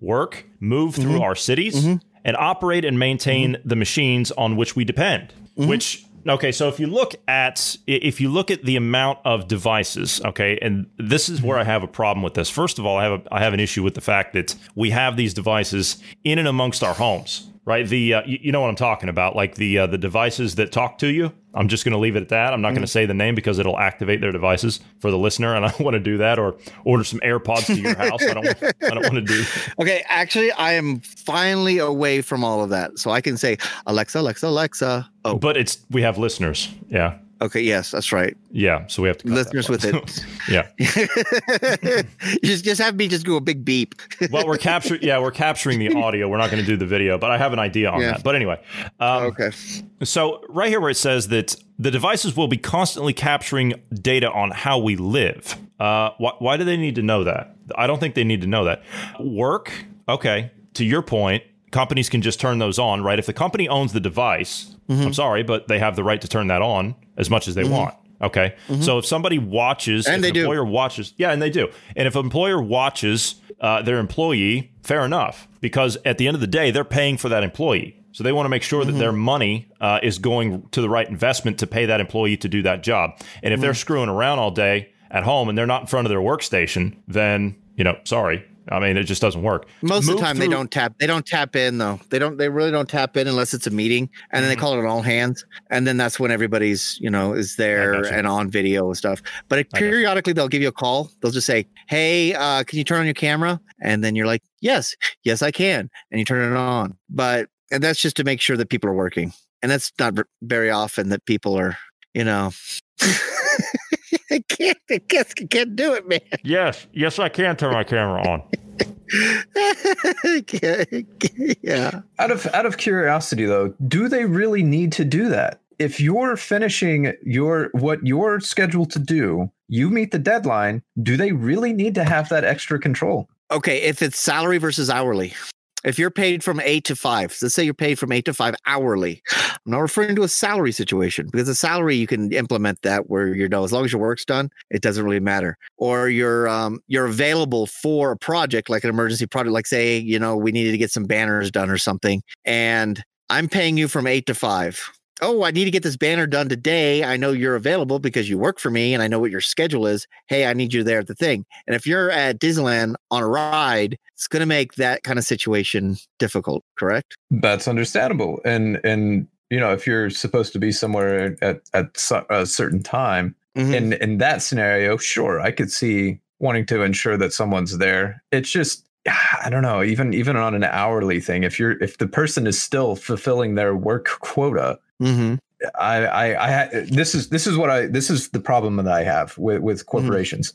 work, move through mm-hmm. our cities, mm-hmm. and operate and maintain mm-hmm. the machines on which we depend, mm-hmm. which Okay, so if you look at if you look at the amount of devices, okay, and this is where I have a problem with this. First of all, I have a, I have an issue with the fact that we have these devices in and amongst our homes. Right? The uh, you, you know what I'm talking about, like the uh, the devices that talk to you. I'm just going to leave it at that. I'm not going to say the name because it'll activate their devices for the listener, and I don't want to do that. Or order some AirPods to your house. I don't. I don't want to do. <laughs> Okay, actually, I am finally away from all of that, so I can say Alexa, Alexa, Alexa. Oh, But it's we have listeners. Yeah, okay, yes, that's right. yeah. So we have to Listeners with it. <laughs> yeah. <laughs> just just have me just do a big beep. <laughs> Well, we're capturing. Yeah, we're capturing the audio. We're not going to do the video, but I have an idea on Yeah. that. But anyway, um, okay. So, right here where it says that the devices will be constantly capturing data on how we live. Uh, why, why do they need to know that? I don't think they need to know that. Work, okay, to your point, companies can just turn those on, right? If the company owns the device, Mm-hmm. I'm sorry, but they have the right to turn that on as much as they want. Okay. So if somebody watches, Mm-hmm. And if they an do. employer watches, yeah, and they do. And if an employer watches uh, their employee, fair enough, because at the end of the day, they're paying for that employee. So they want to make sure Mm-hmm. that their money uh, is going to the right investment to pay that employee to do that job. And if they're Mm-hmm. screwing around all day at home and they're not in front of their workstation, then you know, sorry. I mean, it just doesn't work. Most of the time they don't tap they don't tap in though. They don't they really don't tap in unless it's a meeting and then they call it an all hands and then that's when everybody's, you know, is there and on video and stuff. But it, periodically they'll give you a call. They'll just say, "Hey, uh can you turn on your camera?" And then you're like, "Yes. Yes, I can." And you turn it on. But and that's just to make sure that people are working. And that's not very often that people are, you know, <laughs> I can't, I guess I can't do it, man. Yes, yes, I can turn my camera on. <laughs> yeah. Out of out of curiosity though, do they really need to do that? If you're finishing your what you're scheduled to do, you meet the deadline, do they really need to have that extra control? Okay, if it's salary versus hourly, if you're paid from eight to five, let's say you're paid from eight to five hourly. I'm not referring to a salary situation because a salary you can implement that where you know as long as your work's done, it doesn't really matter. Or you're um you're available for a project like an emergency project, like say you know we needed to get some banners done or something, and I'm paying you from eight to five. Oh, I need to get this banner done today. I know you're available because you work for me and I know what your schedule is. Hey, I need you there at the thing. And if you're at Disneyland on a ride, it's going to make that kind of situation difficult, correct? That's understandable. And and you know, if you're supposed to be somewhere at at a certain time, Mhm. in in that scenario, sure, I could see wanting to ensure that someone's there. It's just I don't know, even even on an hourly thing, if you're if the person is still fulfilling their work quota, Mhm. I I, I this is this is what I this is the problem that I have with with corporations.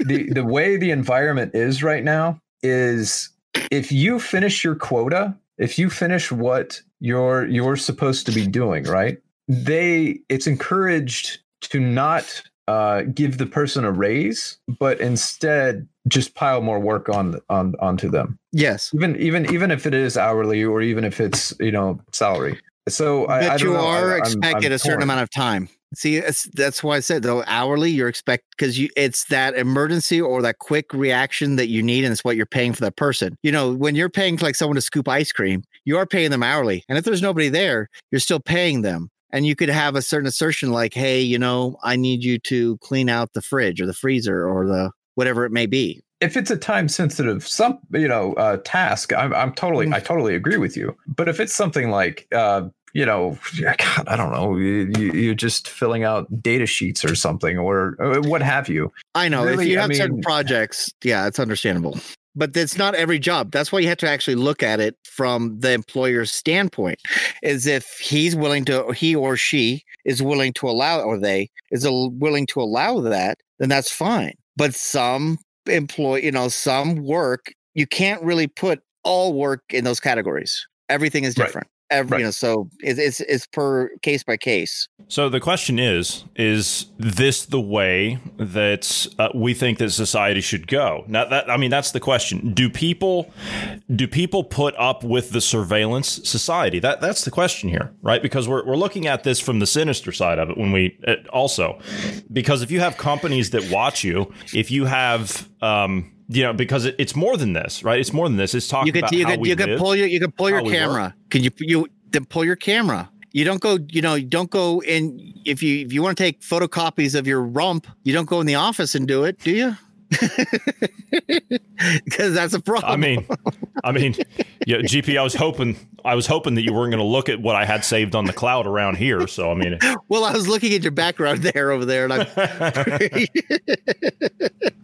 the the way the environment is right now is if you finish your quota, if you finish what you're you're supposed to be doing, right? They it's encouraged to not uh, give the person a raise, but instead just pile more work on on onto them. Yes. Even even even if it is hourly or even if it's you know salary. So I, But I you are I- I'm- expected I'm a certain torn. amount of time. See, that's why I said though hourly you're expect because you it's that emergency or that quick reaction that you need, and it's what you're paying for that person. You know, when you're paying like someone to scoop ice cream, you are paying them hourly, and if there's nobody there, you're still paying them. And you could have a certain assertion like, "Hey, you know, I need you to clean out the fridge or the freezer or the whatever it may be." if it's a time sensitive some you know uh, task I'm, I'm totally Mm. i totally agree with you but if it's something like uh, you know God, i don't know you, you're just filling out data sheets or something or, or what have you I know Really, if you I have certain projects, yeah, it's understandable. But that's not every job. That's why you have to actually look at it from the employer's standpoint. Is if he's willing to, he or she is willing to allow, or they is willing to allow that, then that's fine. But some employ, you know, some work you can't really put all work in those categories. Everything is different. Every, Right. you know, so it's, it's it's per case by case. So the question is: Is this the way that uh, we think that society should go? Now, that I mean, that's the question. Do people do people put up with the surveillance society? That that's the question here, right? Because we're we're looking at this from the sinister side of it. When we uh, also, because if you have companies that watch you, if you have um, you know, because it, it's more than this, right? It's more than this. It's talking you could about you how could we you could pull your you could pull your camera. Can you you then pull your camera? You don't go, you know, you don't go in if you if you want to take photocopies of your rump, you don't go in the office and do it, do you? <laughs> Because that's a problem. I mean, I mean, yeah, GP. I was hoping I was hoping that you weren't going to look at what I had saved on the cloud around here. So I mean, <laughs> well, I was looking at your background <laughs> there over there, and I'm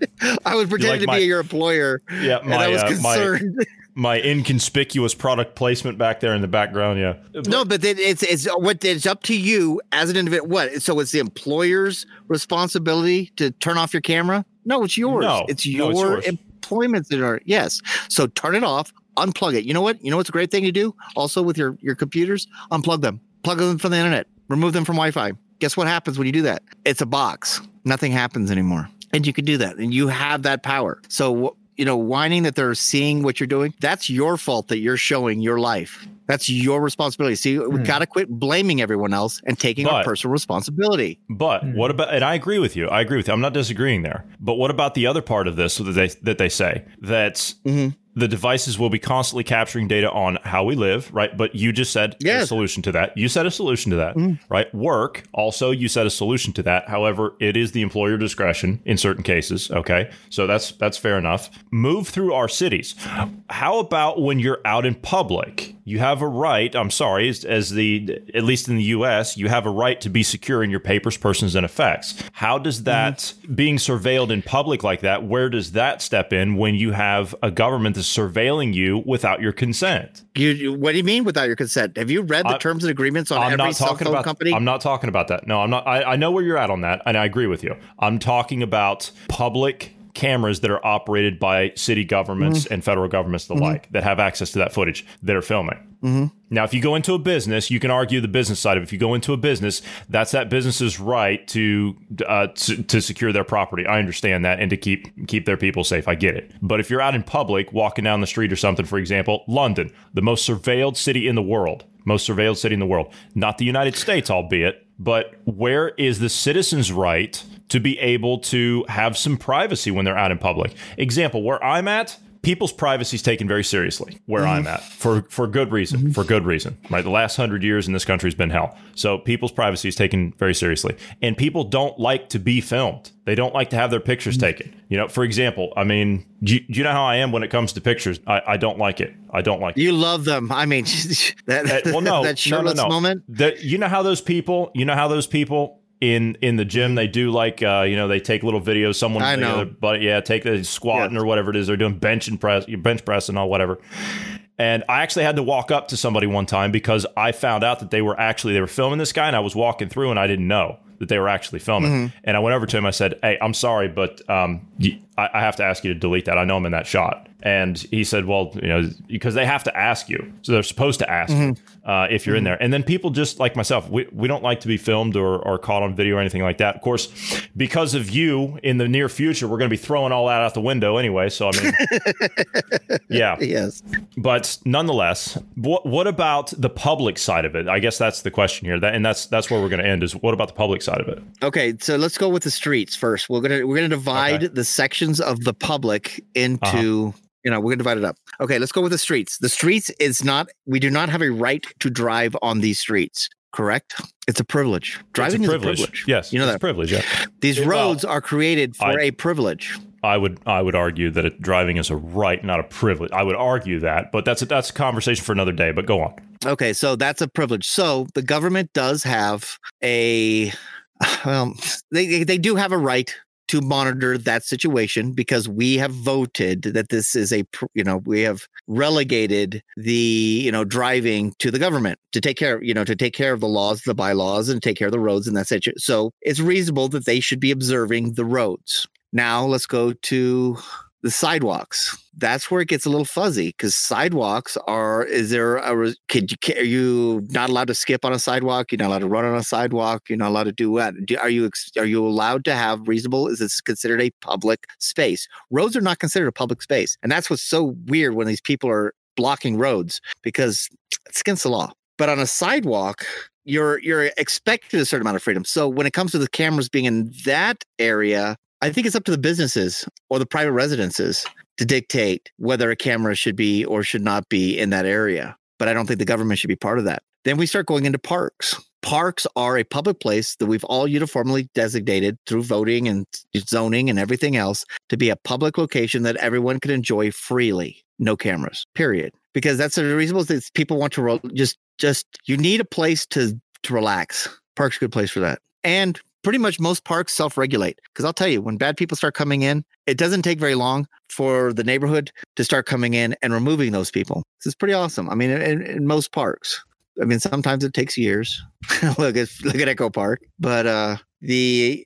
<laughs> I was pretending like to my, be your employer. Yeah, my, and I was uh, concerned. My, <laughs> my inconspicuous product placement back there in the background. Yeah. No, but it's it's what it's up to you as an individual. What? So it's the employer's responsibility to turn off your camera? No, it's yours. No, it's your no, it's yours. employment. Yes. So turn it off. Unplug it. You know what? You know what's a great thing to do? Also with your your computers, unplug them. Plug them from the internet. Remove them from Wi-Fi. Guess what happens when you do that? It's a box. Nothing happens anymore and you can do that and you have that power so you know, whining that they're seeing what you're doing, that's your fault that you're showing your life. That's your responsibility. See, we hmm. got to quit blaming everyone else and taking but, our personal responsibility. But hmm. what about? And I agree with you. I agree with you. I'm not disagreeing there. But what about the other part of this that they that they say that mm-hmm the devices will be constantly capturing data on how we live, right? But you just said yes. a solution to that. You said a solution to that, mm. right? Work, also, you said a solution to that. However, it is the employer discretion in certain cases. Okay. So that's that's fair enough. Move through our cities. How about when you're out in public? You have a right, I'm sorry, as, as the at least in the US, you have a right to be secure in your papers, persons, and effects. How does mm-hmm. that mm. being surveilled in public like that, where does that step in when you have a government that's surveilling you without your consent. You, what do you mean without your consent? Have you read the I, terms and agreements on I'm every not cell phone about, company? I'm not talking about that. No, I'm not. I, I know where you're at on that, and I agree with you. I'm talking about public cameras that are operated by city governments mm-hmm. and federal governments the mm-hmm. like that have access to that footage that are filming. Mm-hmm. Now, if you go into a business, you can argue the business side of it. If you go into a business, that's that business's right to, uh, to to secure their property. I understand that and to keep keep their people safe. I get it. But if you're out in public, walking down the street or something, for example, London, the most surveilled city in the world, most surveilled city in the world, not the United States, albeit, but where is the citizen's right to be able to have some privacy when they're out in public? Example, where I'm at, people's privacy is taken very seriously where mm-hmm. I'm at for for good reason. Mm-hmm. For good reason. Right. The last hundred years in this country has been hell. So people's privacy is taken very seriously. And people don't like to be filmed. They don't like to have their pictures mm-hmm. taken. You know, for example, I mean, do you, do you, know how I am when it comes to pictures? I, I don't like it. I don't like you it. love them. I mean, <laughs> that, that well, no, <laughs> that shirtless no, no, no. moment. That you know how those people, you know how those people in in the gym they do like uh, you know they take little videos someone I know. but yeah take the squatting or whatever it is they're doing bench and press bench press and all whatever and I actually had to walk up to somebody one time because I found out that they were actually they were filming this guy and I was walking through and I didn't know that they were actually filming. Mm-hmm. And I went over to him. I said, "Hey, I'm sorry, but um, I, I have to ask you to delete that. I know I'm in that shot." And he said, "Well, you know, because they have to ask you, so they're supposed to ask mm-hmm. you uh, if you're mm-hmm. in there." And then people just like myself, we, we don't like to be filmed or, or caught on video or anything like that. Of course, because of you, in the near future, we're going to be throwing all that out the window anyway. So I mean, <laughs> yeah, yes. But nonetheless, what what about the public side of it? I guess that's the question here. That and that's that's where we're going to end. Is what about the public side of it? Okay, so let's go with the streets first. We're gonna we're gonna divide okay. the sections of the public into. Uh-huh you know, we're gonna divide it up. Okay, let's go with the streets. The streets is not we do not have a right to drive on these streets. Correct? It's a privilege. Driving a privilege. is a privilege. Yes, you know that privilege. Yeah. These roads are created for I, a privilege. I would I would argue that it, driving is a right, not a privilege. I would argue that, but that's a, that's a conversation for another day. But go on. Okay, so that's a privilege. So the government does have a <sighs> well, they they do have a right to monitor that situation because we have voted that this is a you know we have relegated the you know driving to the government to take care you know to take care of the laws the bylaws and take care of the roads and that's it so it's reasonable that they should be observing the roads. Now let's go to the sidewalks. That's where it gets a little fuzzy because sidewalks are. Is there a? Could you, are you not allowed to skip on a sidewalk? You're not allowed to run on a sidewalk. You're not allowed to do what? Do, are you are you allowed to have reasonable? Is this considered a public space? Roads are not considered a public space, and that's what's so weird when these people are blocking roads because it's against the law. But on a sidewalk, you're you're expected a certain amount of freedom. So when it comes to the cameras being in that area, I think it's up to the businesses or the private residences to dictate whether a camera should be or should not be in that area. But I don't think the government should be part of that. Then we start going into parks. Parks are a public place that we've all uniformly designated through voting and zoning and everything else to be a public location that everyone can enjoy freely. no cameras. Period. Because that's the reasonable thing. People want to roll, just just you need a place to to relax. Park's a good place for that. And pretty much most parks self-regulate. Because I'll tell you, when bad people start coming in, it doesn't take very long for the neighborhood to start coming in and removing those people. This is pretty awesome. I mean, in, in most parks. I mean, sometimes it takes years. <laughs> look at look at Echo Park, but uh, the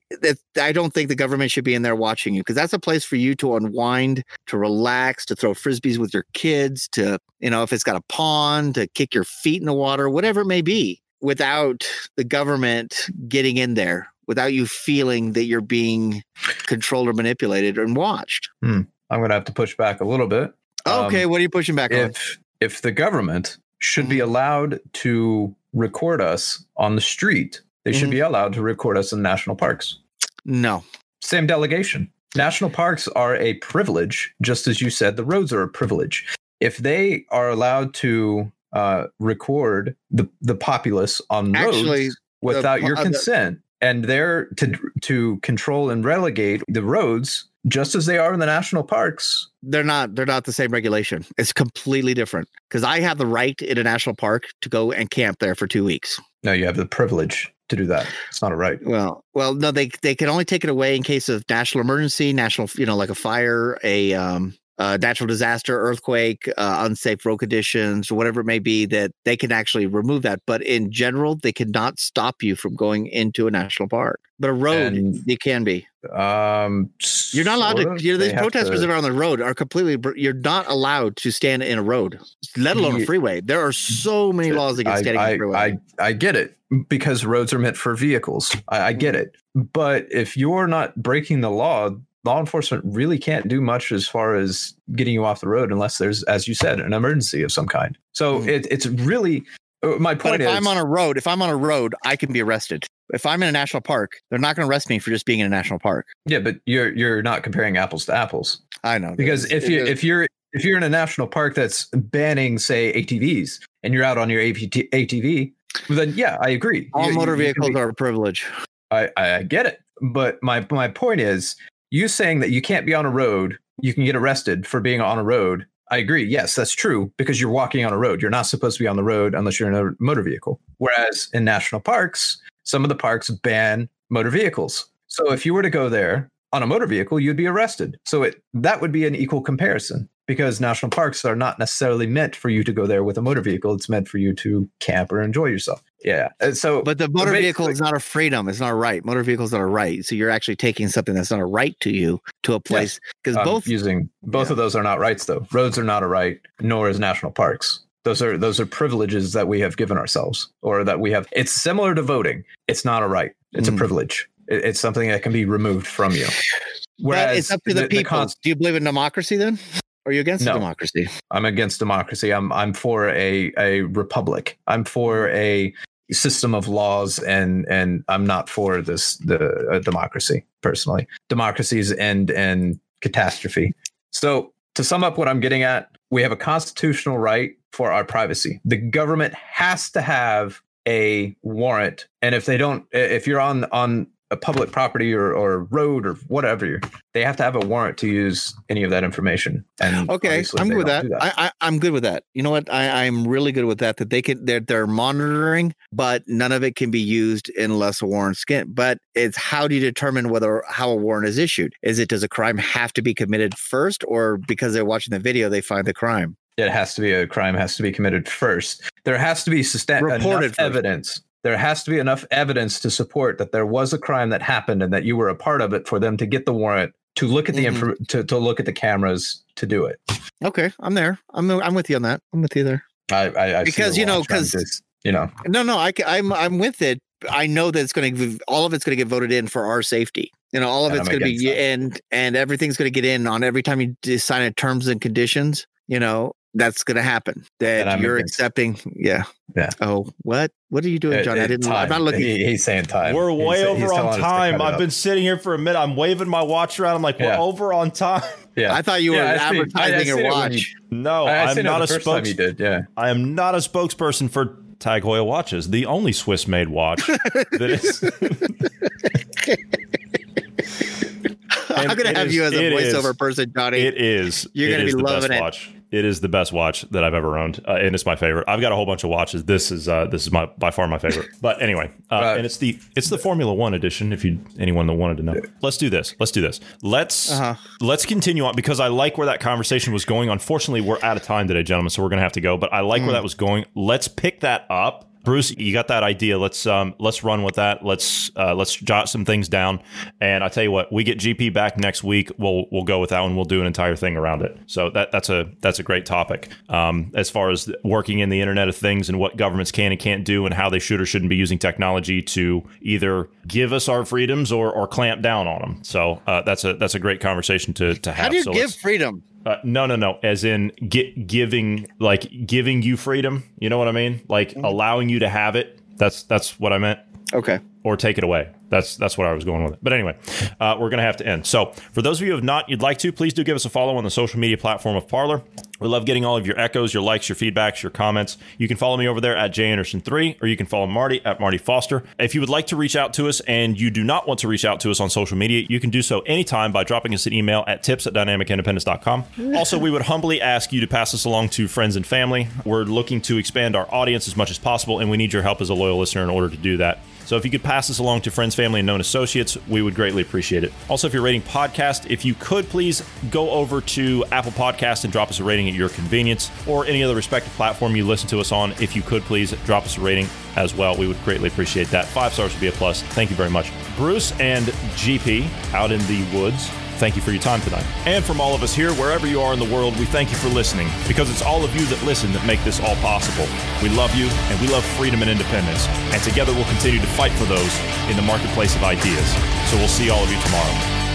I don't think the government should be in there watching you because that's a place for you to unwind, to relax, to throw frisbees with your kids, to you know if it's got a pond, to kick your feet in the water, whatever it may be, without the government getting in there, without you feeling that you're being controlled or manipulated and watched. I'm going to have to push back a little bit. Um, Okay, what are you pushing back on? if if the government should be allowed to record us on the street, they should Mhm. be allowed to record us in national parks. No, Same delegation. National parks are a privilege, just as you said, the roads are a privilege. If they are allowed to uh, record the the populace on Actually, roads without your uh, the- consent, and they're to to control and relegate the roads just as they are in the national parks, they're not they're not the same regulation it's completely different because i have the right in a national park to go and camp there for two weeks no, you have the privilege to do that. It's not a right. well well no they they can only take it away in case of national emergency national you know like a fire a um uh, natural disaster, earthquake, uh, unsafe road conditions, whatever it may be, that they can actually remove that. But in general, they cannot stop you from going into a national park. But a road, And- you can be. Um, You're not allowed to. You know, these protesters to- that are on the road are completely. You're not allowed to stand in a road, let alone a freeway. There are so many laws against I, standing in I, a freeway. I, I get it because roads are meant for vehicles. I, I get it. But if you're not breaking the law, law enforcement really can't do much as far as getting you off the road unless there's, as you said, an emergency of some kind. So Mhm. it, it's really uh, my but point if is I'm on a road, if I'm on a road, I can be arrested. If I'm in a national park, they're not going to arrest me for just being in a national park. yeah, but you're you're not comparing apples to apples I know because if you if you're if you're in a national park that's banning say ATVs and you're out on your APT, ATV, then yeah, I agree. all You- motor you- you vehicles be- are a privilege. I I get it, but my my point is, you saying that you can't be on a road, you can get arrested for being on a road. I agree. Yes, that's true because you're walking on a road. You're not supposed to be on the road unless you're in a motor vehicle. Whereas in national parks, some of the parks ban motor vehicles. So if you were to go there on a motor vehicle, you'd be arrested. So it that would be an equal comparison because national parks are not necessarily meant for you to go there with a motor vehicle. It's meant for you to camp or enjoy yourself. Yeah. And so But the motor vehicle is not a freedom. It's not a right. Motor vehicles are a right. So you're actually taking something that's not a right to you to a place because I'm both using both Yeah. of those are not rights though. Roads are not a right, nor is national parks. Those are those are privileges that we have given ourselves, or that we have. It's similar to voting. It's not a right. It's Mm. a privilege. It- it's something that can be removed from you. but it's up to the, people. cons- Do you believe in democracy then? Are you against No. democracy? I'm against democracy. I'm I'm for a a republic. I'm for a system of laws, and and I'm not for this the uh, democracy personally. Democracies end in catastrophe. So to sum up what I'm getting at, we have a constitutional right for our privacy. The government has to have a warrant, and if they don't, if you're on on a public property or, or road or whatever, they have to have a warrant to use any of that information. And Okay, I'm good with don't that. I, I, I'm good with that. You know what? I, I'm really good with that. That they can they're they're monitoring, but none of it can be used unless a warrant's get. But it's how do you determine whether how a warrant is issued? Is it does a crime have to be committed first, or because they're watching the video they find the crime? it has to be a crime has to be committed first. There has to be sustain- Reported evidence. There has to be enough evidence to support that there was a crime that happened and that you were a part of it for them to get the warrant to look at the Mhm. info to, to look at the cameras to do it. Okay, I'm there. I'm I'm with you on that. I'm with you there. I, I I've Because, you know, watch. I'm 'cause- just, you know No, no, I, i'm I'm with it. I know that it's going to all of it's going to get voted in for our safety. You know, all of And it's going to be that. and and everything's going to get in on every time you sign a terms and conditions. You know, that's going to happen. And That you're against accepting. Yeah. Yeah. Oh, what? What are you doing, uh, John? I uh, didn't. I'm not looking. He- he's saying time. We're He's- way he's over telling on time. I've up. been sitting here for a minute. I'm waving my watch around. I'm like, we're over on time. <laughs> yeah. I thought you were Yeah, I I- I advertising seen your it when watch. No, I, I I'm not a first spokes. did. Yeah. I am not a spokesperson for Tag Heuer watches, the only Swiss-made watch <laughs> that is. <laughs> I'm And going to have is- you as a it is- voiceover person, Johnny. It is. You're it gonna is be the loving best it. watch. It is the best watch that I've ever owned, uh, and it's my favorite. I've got a whole bunch of watches. This is uh, this is my by far my favorite. <laughs> But anyway, uh, and it's the it's the Formula One edition. If you anyone that wanted to know, let's do this. Let's do this. Let's Uh-huh. let's continue on because I like where that conversation was going. Unfortunately, we're out of time today, gentlemen, so we're gonna have to go. But I like where that was going. Let's pick that up. Bruce, you got that idea. Let's um, let's run with that. Let's uh, let's jot some things down. And I tell you what, we get GP back next week. We'll we'll go with that one. We'll do an entire thing around it. So that that's a that's a great topic. Um, as far as working in the Internet of Things and what governments can and can't do, and how they should or shouldn't be using technology to either give us our freedoms or or clamp down on them. So uh, that's a that's a great conversation to to have. How do you so give freedom? Uh, no, no, no. As in gi- giving, like giving you freedom. You know what I mean? Like allowing you to have it. That's that's what I meant. Okay. Or take it away. That's that's what I was going with. It. But anyway, uh, we're gonna have to end. So for those of you who have not, you'd like to, please do give us a follow on the social media platform of Parler. We love getting all of your echoes, your likes, your feedbacks, your comments. You can follow me over there at Jay Anderson3, or you can follow Marty at Marty Foster. If you would like to reach out to us and you do not want to reach out to us on social media, you can do so anytime by dropping us an email at tips at dynamicindependence.com. Also, we would humbly ask you to pass this along to friends and family. We're looking to expand our audience as much as possible, and we need your help as a loyal listener in order to do that. So if you could pass this along to friends, family, and known associates, we would greatly appreciate it. Also, if you're rating podcast, if you could please go over to Apple Podcast and drop us a rating at your convenience, or any other respective platform you listen to us on. If you could please drop us a rating as well, we would greatly appreciate that. Five stars would be a plus. Thank you very much, Bruce and GP out in the woods. Thank you for your time tonight. And from all of us here, wherever you are in the world, we thank you for listening because it's all of you that listen that make this all possible. We love you and we love freedom and independence. And together we'll continue to fight for those in the marketplace of ideas. So we'll see all of you tomorrow.